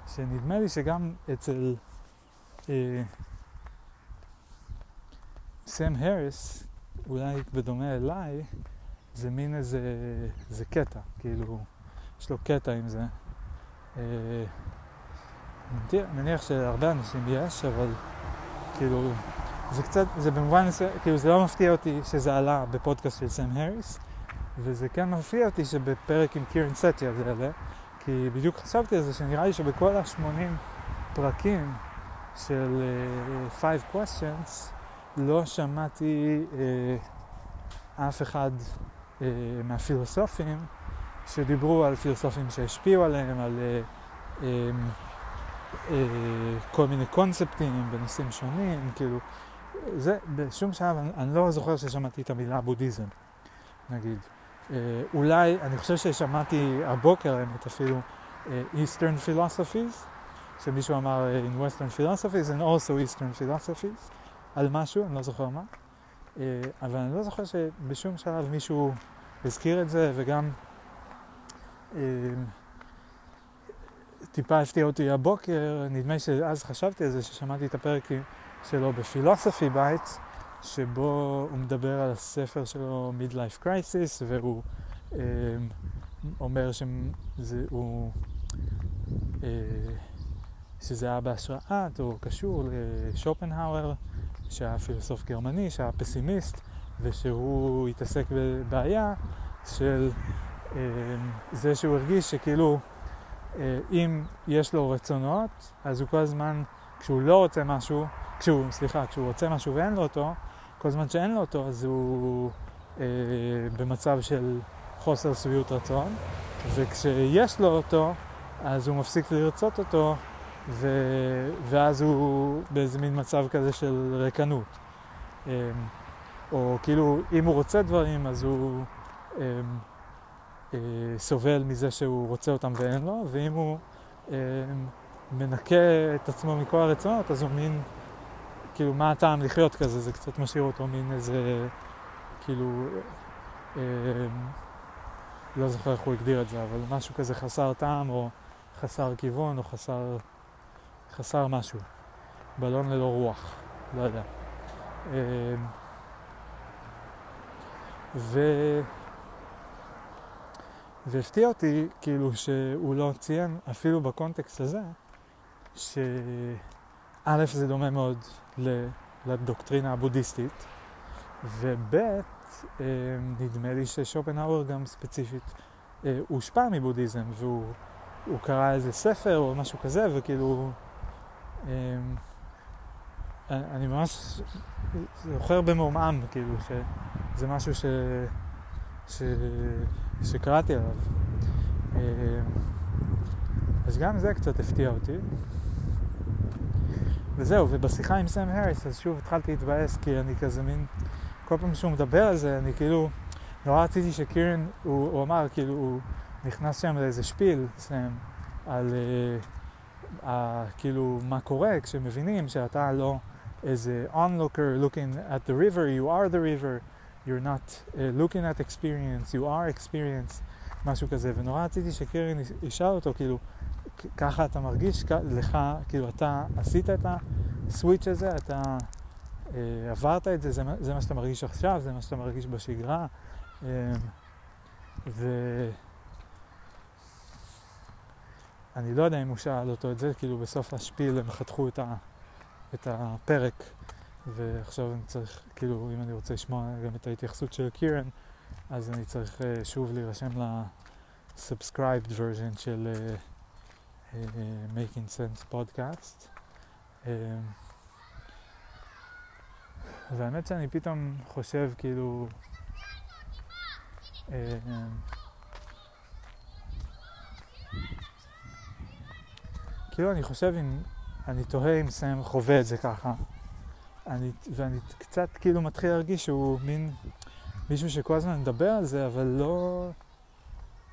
שנדמה לי שגם אצל אה, סם הריס, אולי בדומה אליי, זה מין איזה, זה קטע, כאילו, יש לו קטע עם זה. אה, מניח שהרבה אנשים יש, אבל כאילו, זה קצת, זה במובן, כאילו זה לא מפתיע אותי שזה עלה בפודקאסט של סם הריס, וזה כן מפתיע אותי שבפרק עם קירן סטיה זה עלה, כי בדיוק חשבתי על זה, שנראה לי שבכל ה-80 פרקים של uh, Five Questions לא שמעתי uh, אף אחד uh, מהפילוסופים שדיברו על פילוסופים שהשפיעו עליהם, על uh, um, uh, כל מיני קונספטים בנושאים שונים, כאילו, זה בשום שלב, אני, אני לא זוכר ששמעתי את המילה בודהיזם, נגיד. אה, אולי, אני חושב ששמעתי הבוקר, האמת אפילו, אה, Eastern Philosophies, שמישהו אמר אה, in Western Philosophies and also Eastern Philosophies, על משהו, אני לא זוכר מה, אבל אני לא זוכר שבשום שלב מישהו הזכיר את זה, וגם טיפה הפתיע אותי הבוקר, נדמה שאז חשבתי על זה, ששמעתי את הפרק שלו ב Philosophy Bites, שבו הוא מדבר על הספר שלו, Midlife Crisis, והוא אה, אומר שהוא, אה, שזה היה בהשראת או קשור לשופנהאואר, שהיה פילוסוף גרמני, שהיה פסימיסט, ושהוא התעסק בבעיה של אה, זה שהוא הרגיש שכאילו אה, אם יש לו רצונות, אז הוא כל הזמן, כשהוא לא רוצה משהו, כשהוא, סליחה, כשהוא רוצה משהו ואין לו אותו, כל זמן שאין לו אותו, אז הוא אה, במצב של חוסר שביעות רצון, וכשיש לו אותו, אז הוא מפסיק לרצות אותו, ו... ואז הוא באיזה מין מצב כזה של ריקנות. אה, או כאילו, אם הוא רוצה דברים, אז הוא אה, אה, סובל מזה שהוא רוצה אותם ואין לו, ואם הוא אה, מנקה את עצמו מכל הרצונות, אז הוא מין כאילו, מה הטעם לחיות כזה? זה קצת משאיר אותו מין איזה, כאילו, אה, לא זוכר איך הוא הגדיר את זה, אבל משהו כזה חסר טעם, או חסר כיוון, או חסר, חסר משהו. בלון ללא רוח, לא יודע. אה, ו... והפתיע אותי, כאילו, שהוא לא ציין, אפילו בקונטקסט הזה, שא' זה דומה מאוד לדוקטרינה הבודהיסטית, וב' אה, נדמה לי ששופנהאואר גם ספציפית אה, הושפע מבודהיזם, והוא קרא איזה ספר או משהו כזה, וכאילו... אה, אני ממש זוכר במעומעם, כאילו, שזה משהו ש... ש... שקראתי עליו. אז גם זה קצת הפתיע אותי. וזהו, ובשיחה עם סם הריס, אז שוב התחלתי להתבאס, כי אני כזה מין, כל פעם שהוא מדבר על זה, אני כאילו, נורא רציתי שקירן, הוא, הוא אמר, כאילו, הוא נכנס שם לאיזה שפיל, סם, על uh, uh, כאילו מה קורה כשמבינים שאתה לא איזה onlooker looking at the river, you are the river, you're not uh, looking at experience, you are experience, משהו כזה, ונורא רציתי שקרן ישאל אותו, כאילו, ככה אתה מרגיש, לך, כאילו, אתה עשית את הסוויץ' הזה, אתה uh, עברת את זה, זה, זה מה שאתה מרגיש עכשיו, זה מה שאתה מרגיש בשגרה, uh, ו... אני לא יודע אם הוא שאל אותו את זה, כאילו בסוף השפיל הם חתכו את, ה, את הפרק, ועכשיו אני צריך, כאילו, אם אני רוצה לשמוע גם את ההתייחסות של קירן, אז אני צריך uh, שוב להירשם ל-subscribed version של uh, Making Sense podcast. Uh, והאמת שאני פתאום חושב, כאילו, uh, כאילו אני חושב אם, אני תוהה אם סם חווה את זה ככה. אני, ואני קצת כאילו מתחיל להרגיש שהוא מין מישהו שכל הזמן מדבר על זה, אבל לא...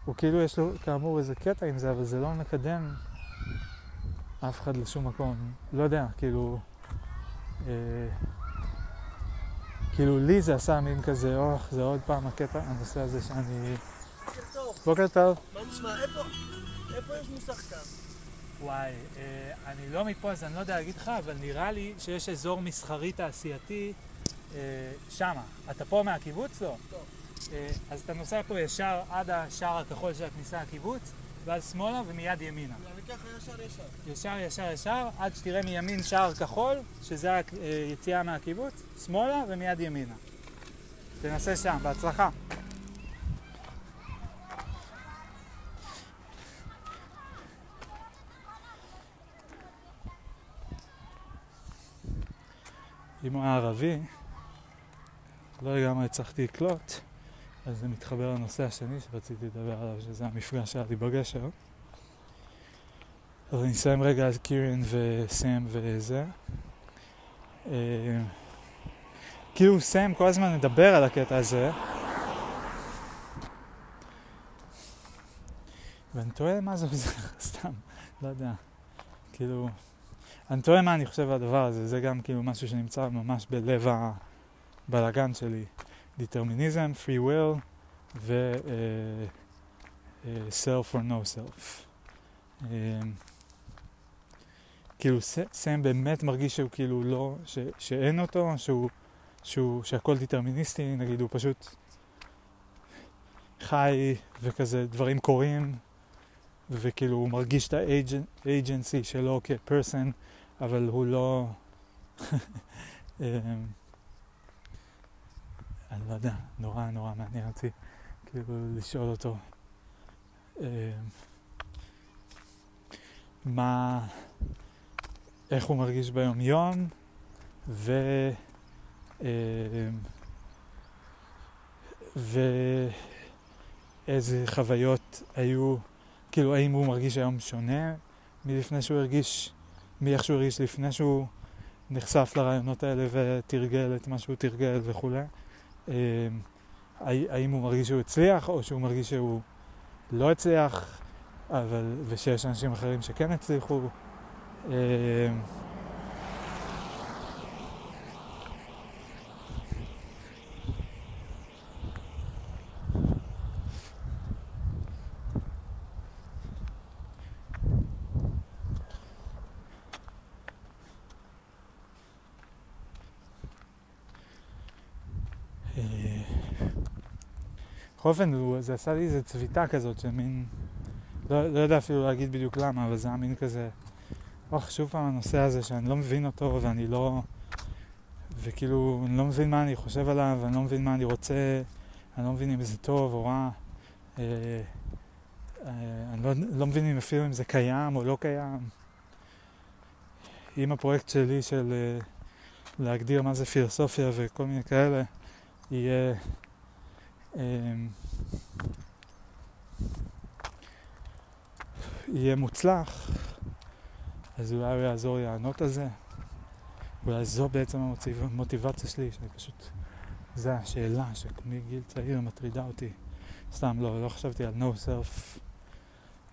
הוא כאילו יש לו כאמור איזה קטע עם זה, אבל זה לא מקדם אף אחד לשום מקום. לא יודע, כאילו... אה, כאילו לי זה עשה מין כזה, אוח, זה עוד פעם הקטע, הנושא הזה שאני... בוקר טוב. בוקר טוב. מה נשמע? איפה? איפה יש מוסך כאן? וואי, אה, אני לא מפה אז אני לא יודע להגיד לך, אבל נראה לי שיש אזור מסחרי תעשייתי אה, שמה. אתה פה מהקיבוץ? לא. טוב. אה, אז אתה נוסע פה ישר עד השער הכחול של הכניסה לקיבוץ, ואז שמאלה ומיד ימינה. אני ככה ישר ישר. ישר, ישר, ישר, עד שתראה מימין שער כחול, שזה היציאה מהקיבוץ, שמאלה ומיד ימינה. תנסה שם, בהצלחה. אם הוא היה ערבי, לא לגמרי הצלחתי לקלוט, אז זה מתחבר לנושא השני שרציתי לדבר עליו, שזה המפגש שהיה לי בגשר. אז אני אסיים רגע על קירן וסם וזה. אה, כאילו סם כל הזמן מדבר על הקטע הזה. ואני תוהה מה זה עוזר, [LAUGHS] סתם, לא יודע. כאילו, אני תוהה מה אני חושב על הדבר הזה, זה גם כאילו משהו שנמצא ממש בלב הבלאגן שלי. determinism, free will ו- uh, uh, self or no self. Um, כאילו סם באמת מרגיש שהוא כאילו לא, ש, שאין אותו, שהוא, שהוא, שהכל דטרמיניסטי, נגיד הוא פשוט חי וכזה דברים קורים וכאילו הוא מרגיש את האג'נסי שלו כפרסן אבל הוא לא... אמ, אני לא יודע, נורא נורא מעניין אותי כאילו לשאול אותו אמ, מה, איך הוא מרגיש ביום יום ו... אמ, ואיזה חוויות היו, כאילו האם הוא מרגיש היום שונה מלפני שהוא הרגיש מאיך שהוא הרגיש לפני שהוא נחשף לרעיונות האלה ותרגל את מה שהוא תרגל וכולי. אמ, האם הוא מרגיש שהוא הצליח או שהוא מרגיש שהוא לא הצליח, אבל, ושיש אנשים אחרים שכן הצליחו. בכל אופן, זה עשה לי איזה צביטה כזאת, שמין... לא, לא יודע אפילו להגיד בדיוק למה, אבל זה היה מין כזה... אוח, שוב פעם הנושא הזה שאני לא מבין אותו ואני לא... וכאילו, אני לא מבין מה אני חושב עליו, אני לא מבין מה אני רוצה, אני לא מבין אם זה טוב או רע. אה, אה, אני לא, לא מבין אם אפילו אם זה קיים או לא קיים. אם הפרויקט שלי של אה, להגדיר מה זה פילוסופיה וכל מיני כאלה, יהיה אמ, יהיה מוצלח, אז אולי הוא יעזור לי לענות על זה. אולי זו בעצם המוטיבציה שלי, שאני פשוט זו השאלה שמגיל צעיר מטרידה אותי. סתם, לא, לא חשבתי על no self,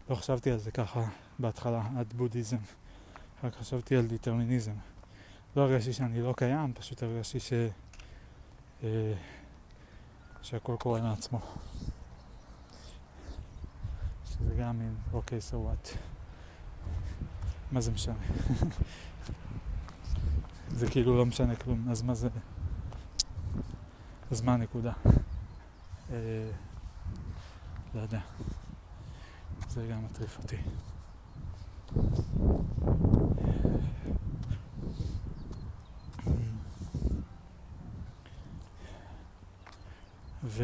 לא חשבתי על זה ככה בהתחלה, עד בודהיזם. רק חשבתי על דיטרמיניזם. לא הרגשתי שאני לא קיים, פשוט הרגשתי ש... אה, שהכל קורה מעצמו. שזה גם מין, אוקיי, so what. מה זה משנה? זה כאילו לא משנה כלום, אז מה זה... אז מה הנקודה? אה, לא יודע. זה גם מטריף אותי. ו...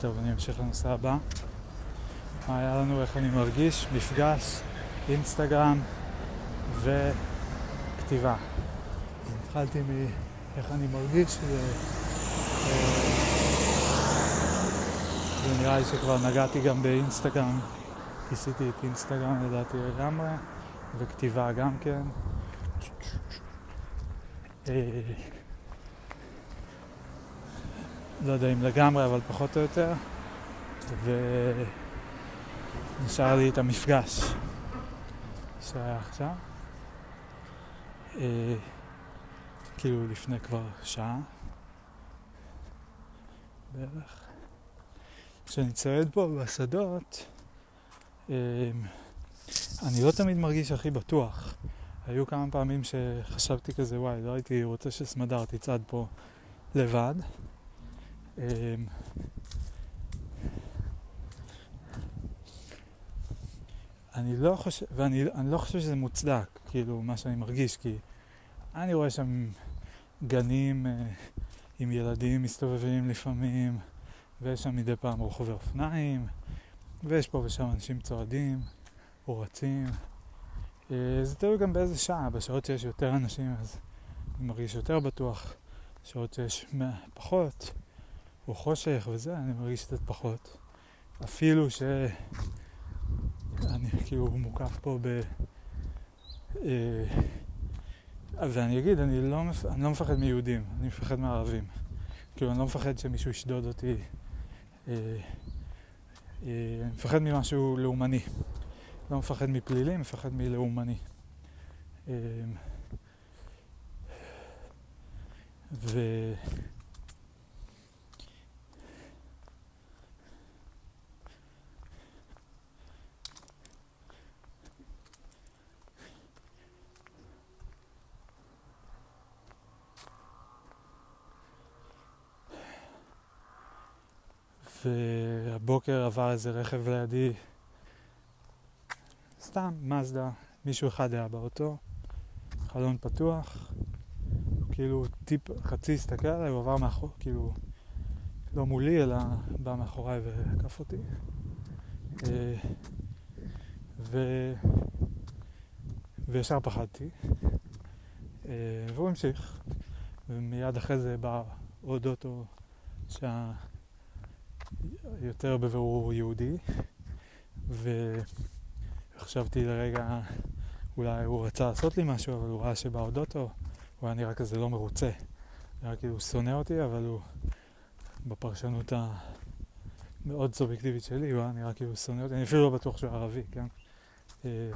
טוב, אני אמשיך לנושא הבא. מה היה לנו, איך אני מרגיש, מפגש, אינסטגרם וכתיבה. התחלתי מאיך אני מרגיש, ו... אה, ונראה לי שכבר נגעתי גם באינסטגרם, כיסיתי את אינסטגרם לדעתי לגמרי, וכתיבה גם כן. לא יודע אם לגמרי, אבל פחות או יותר. ונשאר לי את המפגש שהיה עכשיו. אה, כאילו לפני כבר שעה בערך. כשאני צועד פה בשדות, אה, אני לא תמיד מרגיש הכי בטוח. היו כמה פעמים שחשבתי כזה, וואי, לא הייתי רוצה שסמדר תצעד פה לבד. אמ, אני לא חושב, ואני לא חושב שזה מוצדק, כאילו, מה שאני מרגיש, כי אני רואה שם גנים אה, עם ילדים מסתובבים לפעמים, ויש שם מדי פעם רוכבי אופניים, ויש פה ושם אנשים צועדים או רצים. אה, זה תלוי גם באיזה שעה, בשעות שיש יותר אנשים אז אני מרגיש יותר בטוח, שעות שיש פחות. או חושך וזה, אני מרגיש קצת פחות. אפילו שאני כאילו מוקף פה ב... אה, ואני אגיד, אני לא. אני לא מפחד מיהודים, אני מפחד מערבים. כאילו, אני לא מפחד שמישהו ישדוד אותי. אה, אה, אני מפחד ממשהו לאומני. לא מפחד מפלילי, מפחד מלאומני. אה, ו... והבוקר עבר איזה רכב לידי, סתם, מזדה, מישהו אחד היה באוטו, חלון פתוח, כאילו טיפ, חצי הסתכל עליי, הוא עבר מאחור, כאילו, לא מולי, אלא בא מאחוריי ועקף אותי. אה, ו... וישר פחדתי, אה, והוא המשיך, ומיד אחרי זה בא עוד אוטו שה... יותר בבירור יהודי, וחשבתי לרגע, אולי הוא רצה לעשות לי משהו, אבל הוא ראה שבא עוד אוטו, הוא היה נראה כזה לא מרוצה. נראה כאילו הוא שונא אותי, אבל הוא בפרשנות המאוד סובייקטיבית שלי, הוא היה נראה כאילו שונא אותי, אני אפילו לא בטוח שהוא ערבי, כן? אה,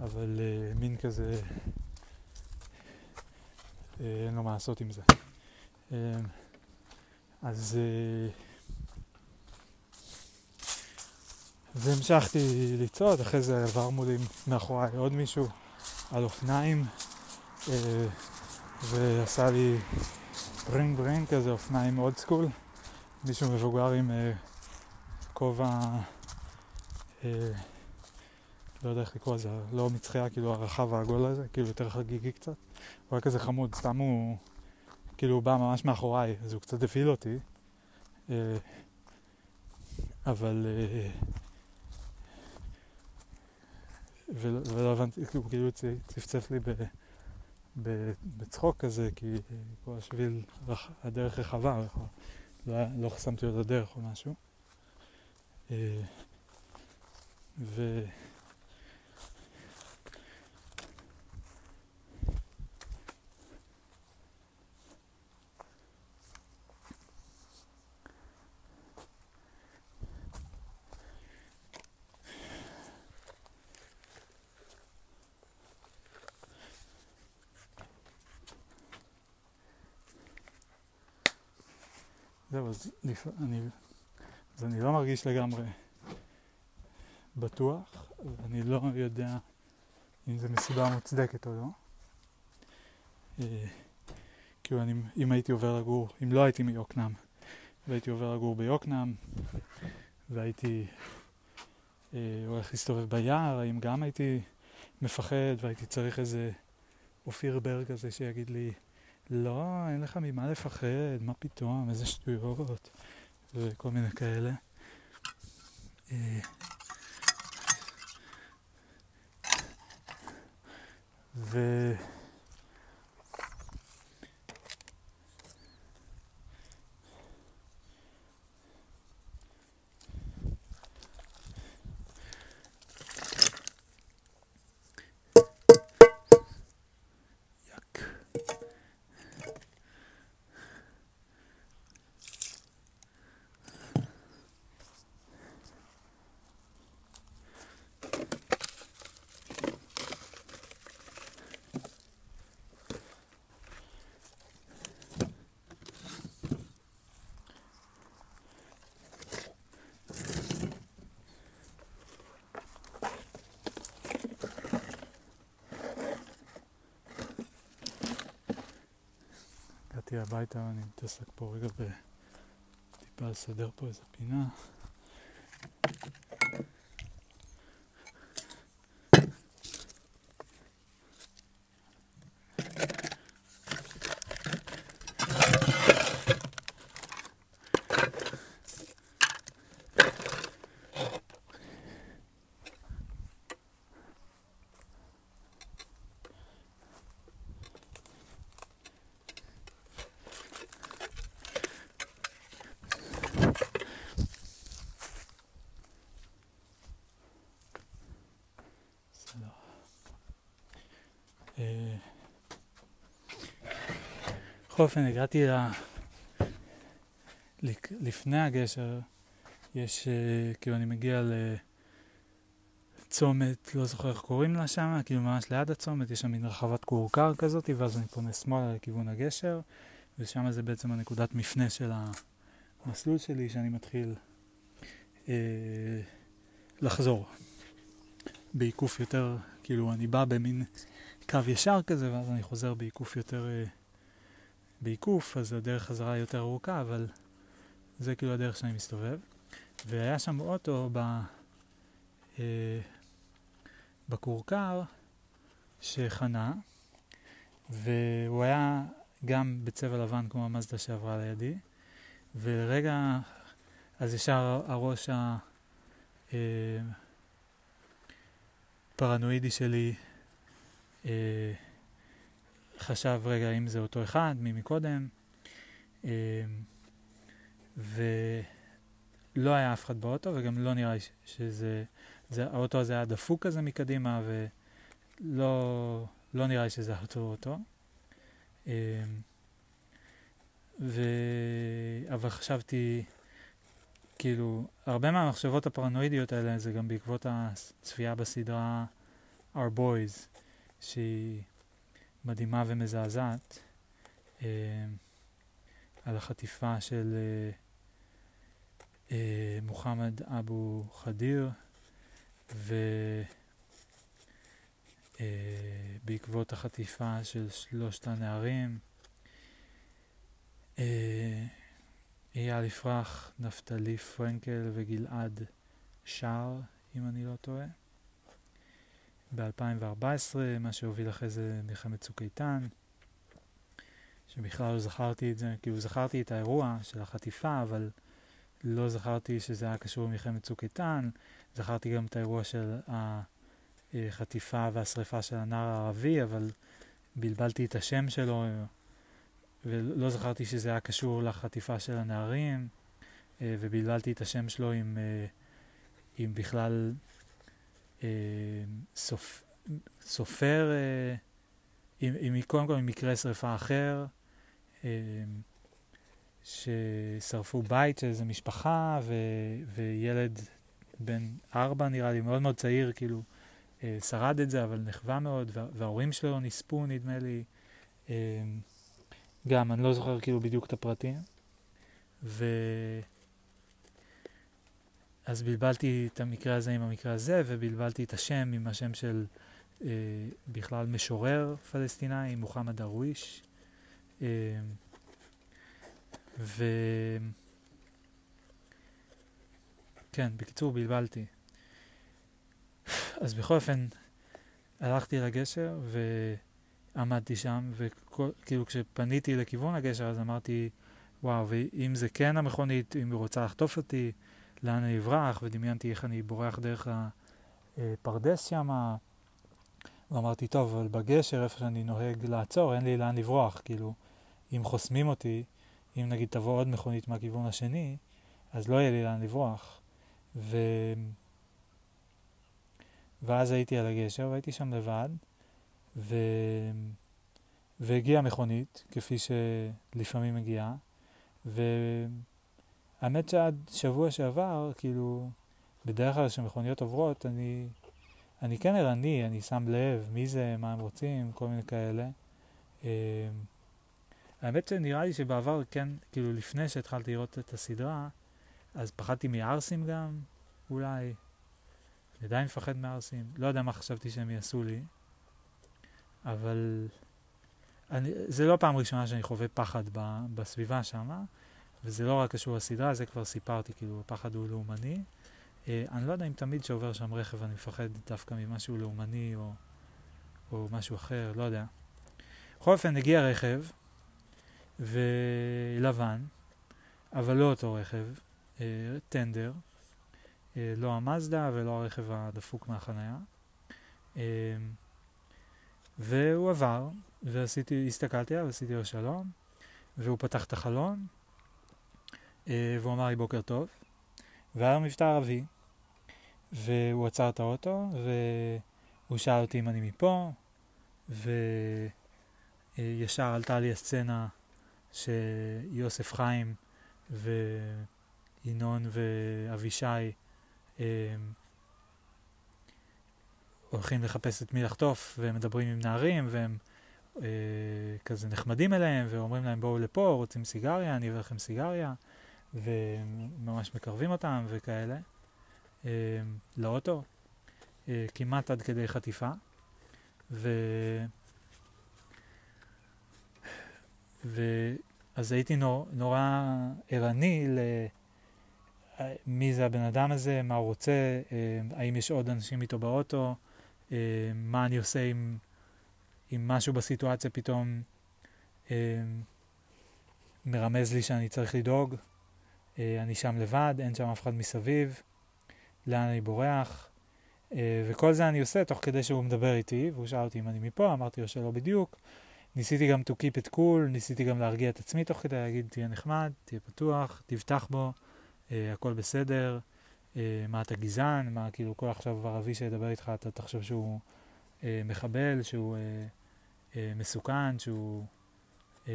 אבל אה, מין כזה, אה, אין לו מה לעשות עם זה. אז... אה, והמשכתי לצעוד, אחרי זה עבר מולי מאחוריי עוד מישהו על אופניים אה, ועשה לי ברינג ברינג כזה, אופניים old school, מישהו מבוגר עם אה, כובע, אה, לא יודע איך לקרוא לזה, לא מצחייה, כאילו הרחב העגול הזה, כאילו יותר חגיגי קצת, הוא היה כזה חמוד, סתם הוא, כאילו הוא בא ממש מאחוריי, אז הוא קצת הפעיל אותי, אה, אבל אה, ולא, הבנתי, כאילו, כאילו צפצף לי בצחוק כזה, כי כל השביל, הדרך רחבה, לא, לא חסמתי לו את הדרך או משהו. אה, ו... זהו, אז, לפ... אני... אז אני לא מרגיש לגמרי בטוח, ואני לא יודע אם זו מסיבה מוצדקת או לא. כאילו, אני, אם הייתי עובר לגור, אם לא הייתי מיוקנעם, והייתי עובר לגור ביוקנעם, והייתי אה, הולך להסתובב ביער, האם גם הייתי מפחד והייתי צריך איזה אופיר בר כזה שיגיד לי, לא, אין לך ממה לפחד, מה פתאום, איזה שטויות, וכל מיני כאלה. אה, ו... הגעתי הביתה, אני מתעסק פה רגע בטיפה לסדר פה איזה פינה. בכל אופן, הגעתי ל... לפני הגשר, יש, אה, כאילו אני מגיע לצומת, לא זוכר איך קוראים לה שם, כאילו ממש ליד הצומת, יש שם מין רחבת כורכר כזאת, ואז אני פונה שמאלה לכיוון הגשר, ושם זה בעצם הנקודת מפנה של המסלול שלי, שאני מתחיל אה, לחזור. בעיקוף יותר, כאילו אני בא במין קו ישר כזה, ואז אני חוזר בעיקוף יותר, אה, בעיקוף, אז הדרך חזרה יותר ארוכה, אבל זה כאילו הדרך שאני מסתובב. והיה שם אוטו ב, אה, בכורכר שחנה, והוא היה גם בצבע לבן כמו המזדה שעברה לידי, ולרגע, אז ישר הראש ה... אה, הפרנואידי שלי אה, חשב רגע אם זה אותו אחד ממקודם אה, ולא היה אף אחד באוטו וגם לא נראה לי שזה, זה, האוטו הזה היה דפוק כזה מקדימה ולא לא נראה לי שזה אותו אוטו. אה, ו... אבל חשבתי, כאילו, הרבה מהמחשבות הפרנואידיות האלה זה גם בעקבות הצפייה בסדרה Our Boys, שהיא מדהימה ומזעזעת, אה, על החטיפה של אה, אה, מוחמד אבו חדיר, ובעקבות אה, החטיפה של שלושת הנערים, אה, אייל יפרח, נפתלי פרנקל וגלעד שער, אם אני לא טועה. ב-2014, מה שהוביל אחרי זה מלחמת צוק איתן, שבכלל לא זכרתי את זה, כאילו זכרתי את האירוע של החטיפה, אבל לא זכרתי שזה היה קשור למלחמת צוק איתן, זכרתי גם את האירוע של החטיפה והשריפה של הנער הערבי, אבל בלבלתי את השם שלו, ולא זכרתי שזה היה קשור לחטיפה של הנערים, ובלבלתי את השם שלו עם, אה, עם בכלל סופ, סופר, עם, עם, קודם כל עם מקרה שריפה אחר, ששרפו בית של איזה משפחה, ו, וילד בן ארבע נראה לי, מאוד מאוד צעיר, כאילו, שרד את זה, אבל נחווה מאוד, וההורים שלו נספו, נדמה לי. גם, אני לא זוכר כאילו בדיוק את הפרטים. ו... אז בלבלתי את המקרה הזה עם המקרה הזה, ובלבלתי את השם עם השם של אה, בכלל משורר פלסטיני, מוחמד דרוויש. אה, ו... כן, בקיצור, בלבלתי. אז בכל אופן, הלכתי לגשר, ו... עמדתי שם, וכאילו כשפניתי לכיוון הגשר אז אמרתי, וואו, ואם זה כן המכונית, אם היא רוצה לחטוף אותי, לאן אני אברח, ודמיינתי איך אני בורח דרך הפרדס שם. ואמרתי, טוב, אבל בגשר, איפה שאני נוהג לעצור, אין לי לאן לברוח. כאילו, אם חוסמים אותי, אם נגיד תבוא עוד מכונית מהכיוון השני, אז לא יהיה לי לאן לברוח. ו... ואז הייתי על הגשר, והייתי שם לבד. ו... והגיעה מכונית, כפי שלפעמים מגיעה, והאמת שעד שבוע שעבר, כאילו, בדרך כלל כשמכוניות עוברות, אני, אני כן ערני, אני שם לב מי זה, מה הם רוצים, כל מיני כאלה. אמ, האמת שנראה לי שבעבר, כן, כאילו לפני שהתחלתי לראות את הסדרה, אז פחדתי מערסים גם, אולי. אני עדיין מפחד מערסים. לא יודע מה חשבתי שהם יעשו לי. אבל אני, זה לא פעם ראשונה שאני חווה פחד ב, בסביבה שם, וזה לא רק קשור לסדרה, זה כבר סיפרתי, כאילו, הפחד הוא לאומני. אה, אני לא יודע אם תמיד כשעובר שם רכב אני מפחד דווקא ממשהו לאומני או, או משהו אחר, לא יודע. בכל אופן, הגיע רכב, ולבן, אבל לא אותו רכב, אה, טנדר, אה, לא המזדה ולא הרכב הדפוק מהחנייה. אה, והוא עבר, ועשיתי, הסתכלתי עליו, עשיתי לו שלום, והוא פתח את החלון, והוא אמר לי בוקר טוב, והיה לו מבטא ערבי, והוא עצר את האוטו, והוא שאל אותי אם אני מפה, וישר עלתה לי הסצנה שיוסף חיים וינון ואבישי אה, הולכים לחפש את מי לחטוף, והם מדברים עם נערים, והם אה, כזה נחמדים אליהם, ואומרים להם בואו לפה, רוצים סיגריה, אני אביא לכם סיגריה, וממש מקרבים אותם וכאלה, אה, לאוטו, אה, כמעט עד כדי חטיפה. ו... ואז הייתי נור, נורא ערני ל... אה, מי זה הבן אדם הזה, מה הוא רוצה, אה, האם יש עוד אנשים איתו באוטו, אה, מה אני עושה עם, עם משהו בסיטואציה פתאום אה, מרמז לי שאני צריך לדאוג, אני שם לבד, אין שם אף אחד מסביב, לאן אני בורח, אה, וכל זה אני עושה תוך כדי שהוא מדבר איתי, והוא שאל אותי אם אני מפה, אמרתי לו שלא בדיוק. ניסיתי גם to keep it cool, ניסיתי גם להרגיע את עצמי תוך כדי, להגיד תהיה נחמד, תהיה פתוח, תבטח בו, אה, הכל בסדר. אה, מה אתה גזען, מה כאילו כל עכשיו ערבי שידבר איתך אתה תחשוב שהוא אה, מחבל, שהוא אה, אה, מסוכן, שהוא אה,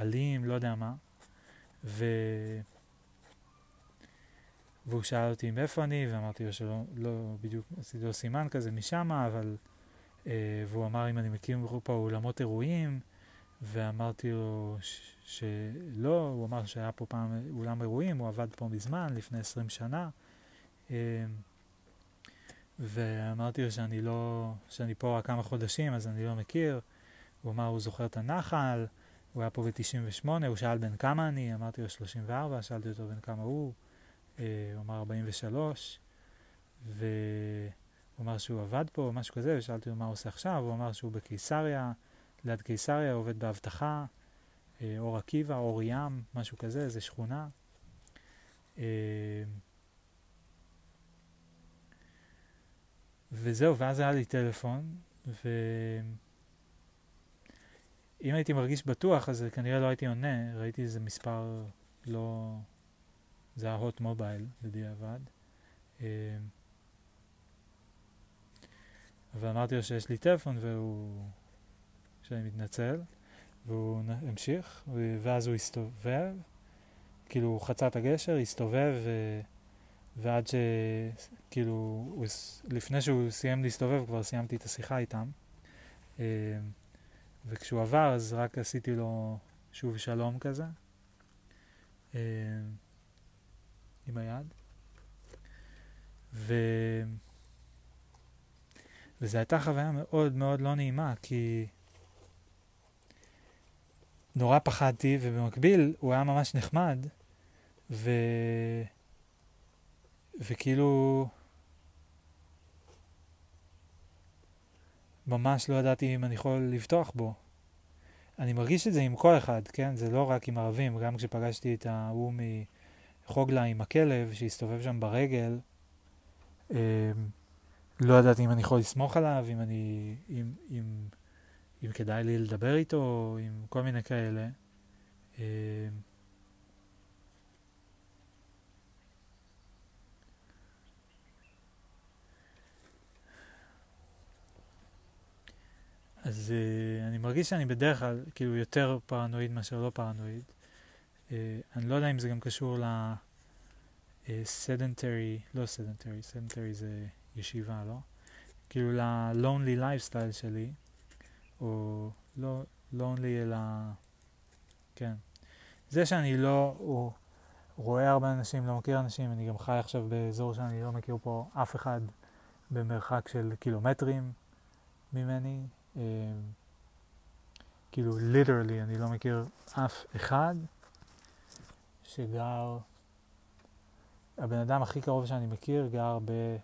אלים, לא יודע מה. ו... והוא שאל אותי מאיפה אני, ואמרתי לו שלא לא בדיוק, עשיתי לו סימן כזה משם, אבל... אה, והוא אמר אם אני מכיר פה אולמות אירועים, ואמרתי לו ש- שלא, הוא אמר שהיה פה פעם אולם אירועים, הוא עבד פה מזמן, לפני 20 שנה. אה, ואמרתי לו שאני לא, שאני פה רק כמה חודשים, אז אני לא מכיר. הוא אמר, הוא זוכר את הנחל, הוא היה פה ב-98, הוא שאל בן כמה אני, אמרתי לו 34, שאלתי אותו בן כמה הוא, אה, הוא אמר 43, והוא אמר שהוא עבד פה, משהו כזה, ושאלתי אותו מה הוא עושה עכשיו, הוא אמר שהוא בקיסריה, ליד קיסריה, עובד באבטחה, אה, אור עקיבא, אור ים, משהו כזה, איזה שכונה. אה, וזהו, ואז היה לי טלפון, ואם הייתי מרגיש בטוח, אז כנראה לא הייתי עונה, ראיתי איזה מספר לא... זה היה הוט מובייל בדיעבד. אה, אבל אמרתי לו שיש לי טלפון והוא... שאני מתנצל, והוא המשיך, ואז הוא הסתובב, כאילו הוא חצה את הגשר, הסתובב, ו... ועד ש... כאילו, הוא... לפני שהוא סיים להסתובב כבר סיימתי את השיחה איתם. וכשהוא עבר אז רק עשיתי לו שוב שלום כזה, אה, עם היד. ו... וזו הייתה חוויה מאוד מאוד לא נעימה, כי נורא פחדתי, ובמקביל הוא היה ממש נחמד, ו... וכאילו... ממש לא ידעתי אם אני יכול לבטוח בו. אני מרגיש את זה עם כל אחד, כן? זה לא רק עם ערבים, גם כשפגשתי את ההוא מחוגלה עם הכלב שהסתובב שם ברגל, אה, לא ידעתי אם אני יכול לסמוך עליו, אם אני... אם, אם, אם כדאי לי לדבר איתו, עם כל מיני כאלה. אה, אז אה, אני מרגיש שאני בדרך כלל כאילו יותר פרנואיד מאשר לא פרנואיד. אה, אני לא יודע אם זה גם קשור ל sedentary, אה, לא sedentary, sedentary זה ישיבה, לא? כאילו ל-lonely lifestyle שלי, או לא lonely אלא, כן. זה שאני לא הוא, רואה הרבה אנשים, לא מכיר אנשים, אני גם חי עכשיו באזור שאני לא מכיר פה אף אחד במרחק של קילומטרים ממני, אה, כאילו ליטרלי אני לא מכיר אף אחד שגר, הבן אדם הכי קרוב שאני מכיר גר ב...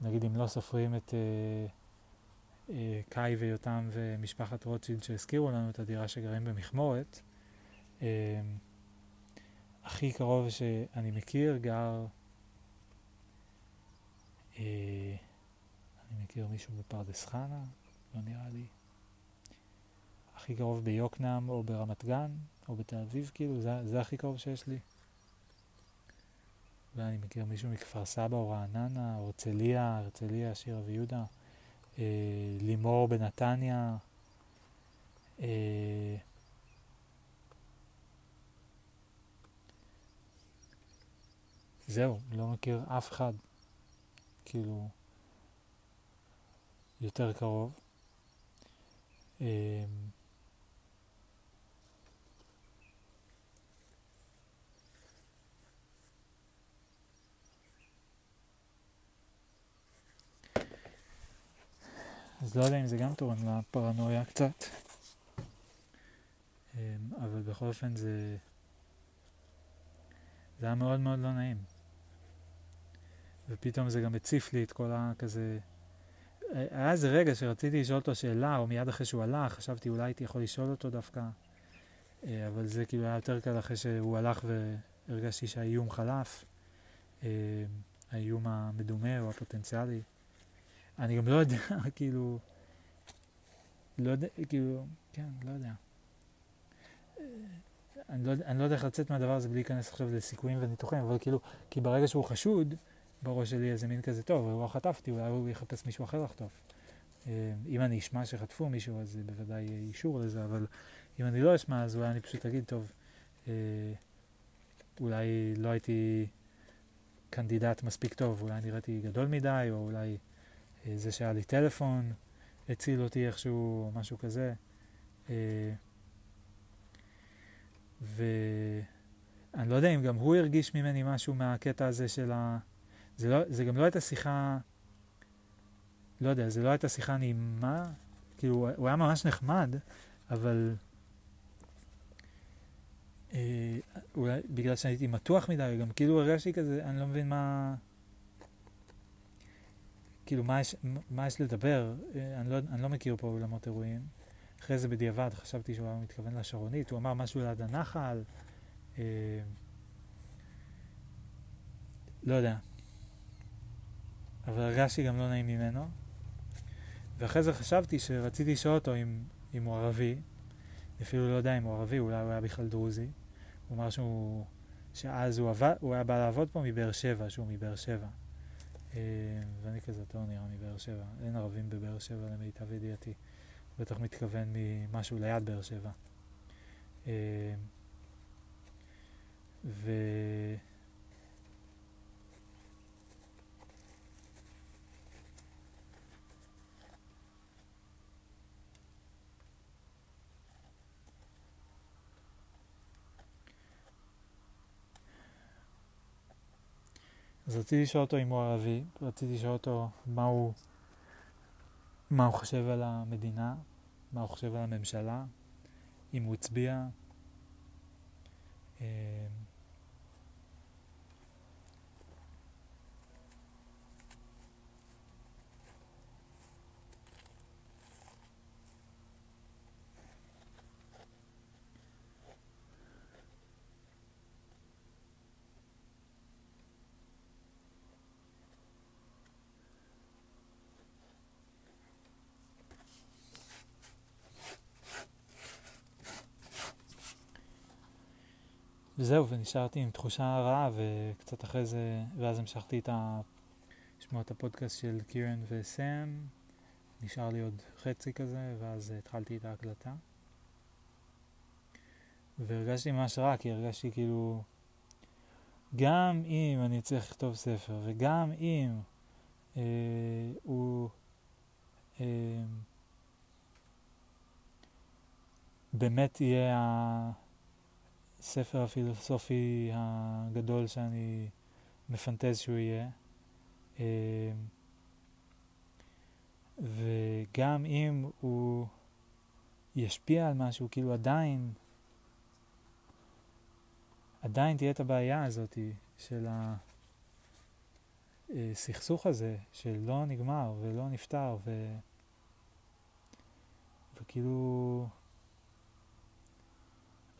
נגיד אם לא סופרים את אה, אה, קאי ויותם ומשפחת רוטשילד שהזכירו לנו את הדירה שגרים במכמורת, אה, הכי קרוב שאני מכיר גר, אה, אני מכיר מישהו בפרדס חנה, לא נראה לי. הכי קרוב ביוקנעם או ברמת גן או בתל אביב, כאילו, זה, זה הכי קרוב שיש לי. ואני מכיר מישהו מכפר סבא או רעננה, או הרצליה, הרצליה, שירה ויהודה, אה, לימור בנתניה, אה, זהו, לא מכיר אף אחד, כאילו, יותר קרוב. אה, אז לא יודע אם זה גם תורם לפרנויה קצת, אמ, אבל בכל אופן זה, זה היה מאוד מאוד לא נעים. ופתאום זה גם הציף לי את כל הכזה... היה איזה רגע שרציתי לשאול אותו שאלה, או מיד אחרי שהוא הלך, חשבתי אולי הייתי יכול לשאול אותו דווקא, אה, אבל זה כאילו היה יותר קל אחרי שהוא הלך והרגשתי שהאיום חלף, אה, האיום המדומה או הפוטנציאלי. אני גם לא יודע, [LAUGHS] כאילו, לא יודע, כאילו, כן, לא יודע. אני לא, אני לא יודע איך לצאת מהדבר הזה בלי להיכנס עכשיו לסיכויים וניתוחים, אבל כאילו, כי ברגע שהוא חשוד, בראש שלי איזה מין כזה, טוב, הוא לא חטפתי, אולי הוא יחפש מישהו אחר לחטוף. אה, אם אני אשמע שחטפו מישהו, אז בוודאי אישור לזה, אבל אם אני לא אשמע, אז אולי אני פשוט אגיד, טוב, אה, אולי לא הייתי קנדידט מספיק טוב, אולי נראיתי גדול מדי, או אולי אה, זה שהיה לי טלפון הציל אותי איכשהו, או משהו כזה. ואני לא יודע אם גם הוא הרגיש ממני משהו מהקטע הזה של ה... זה, לא, זה גם לא הייתה שיחה, לא יודע, זה לא הייתה שיחה נעימה, כאילו, הוא היה ממש נחמד, אבל אה, אולי בגלל שהייתי מתוח מדי, גם כאילו הרגשתי כזה, אני לא מבין מה... כאילו, מה יש, מה יש לדבר? אה, אני לא, אני לא מכיר פה אולמות אירועים. אחרי זה בדיעבד חשבתי שהוא היה מתכוון לשרונית, הוא אמר משהו ליד הנחל. אה, לא יודע. אבל הרגשתי גם לא נעים ממנו. ואחרי זה חשבתי שרציתי לשאול אותו אם, אם הוא ערבי. אפילו לא יודע אם הוא ערבי, אולי הוא היה בכלל דרוזי. הוא אמר שהוא, שאז הוא, עבד, הוא היה בא לעבוד פה מבאר שבע, שהוא מבאר שבע. אה, ואני כזה, טוב, נראה מבאר שבע. אין ערבים בבאר שבע למיטב ידיעתי. הוא בטח מתכוון ממשהו ליד באר שבע. אה, ו... אז רציתי לשאול אותו אם הוא ערבי, רציתי לשאול אותו מה הוא, מה הוא חושב על המדינה, מה הוא חושב על הממשלה, אם הוא הצביע. וזהו, ונשארתי עם תחושה רעה, וקצת אחרי זה, ואז המשכתי את ה... לשמוע את הפודקאסט של קירן וסם, נשאר לי עוד חצי כזה, ואז התחלתי את ההקלטה. והרגשתי ממש רע, כי הרגשתי כאילו, גם אם אני צריך לכתוב ספר, וגם אם אה, הוא אה, באמת יהיה ה... הספר הפילוסופי הגדול שאני מפנטז שהוא יהיה. אמ, וגם אם הוא ישפיע על משהו, כאילו עדיין, עדיין תהיה את הבעיה הזאת של הסכסוך הזה, שלא נגמר ולא נפתר, ו... וכאילו...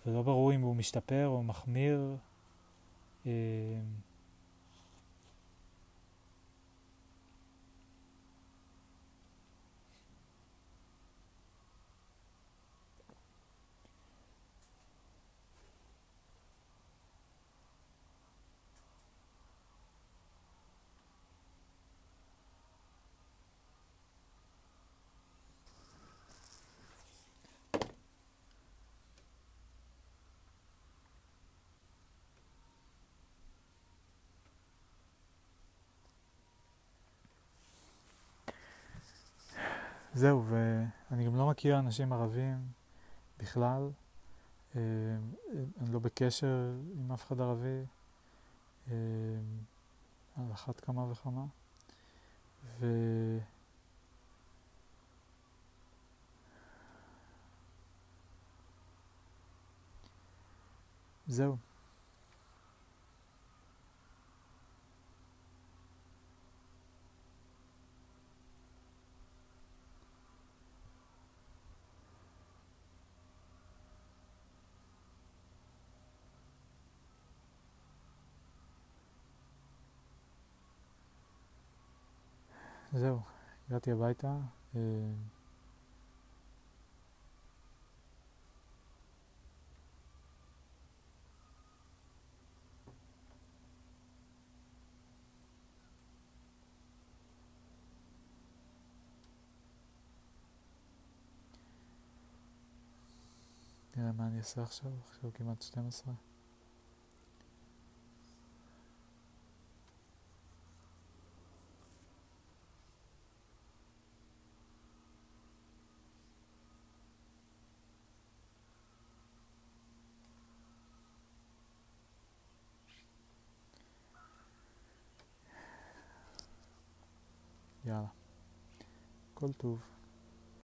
ולא ברור אם הוא משתפר או מחמיר. זהו, ואני גם לא מכיר אנשים ערבים בכלל. אה, אני לא בקשר עם אף אחד ערבי, אה, על אחת כמה וכמה. ו... זהו. זהו, הגעתי הביתה. אה, נראה מה אני אעשה עכשיו, עכשיו כמעט 12. יאללה. כל טוב.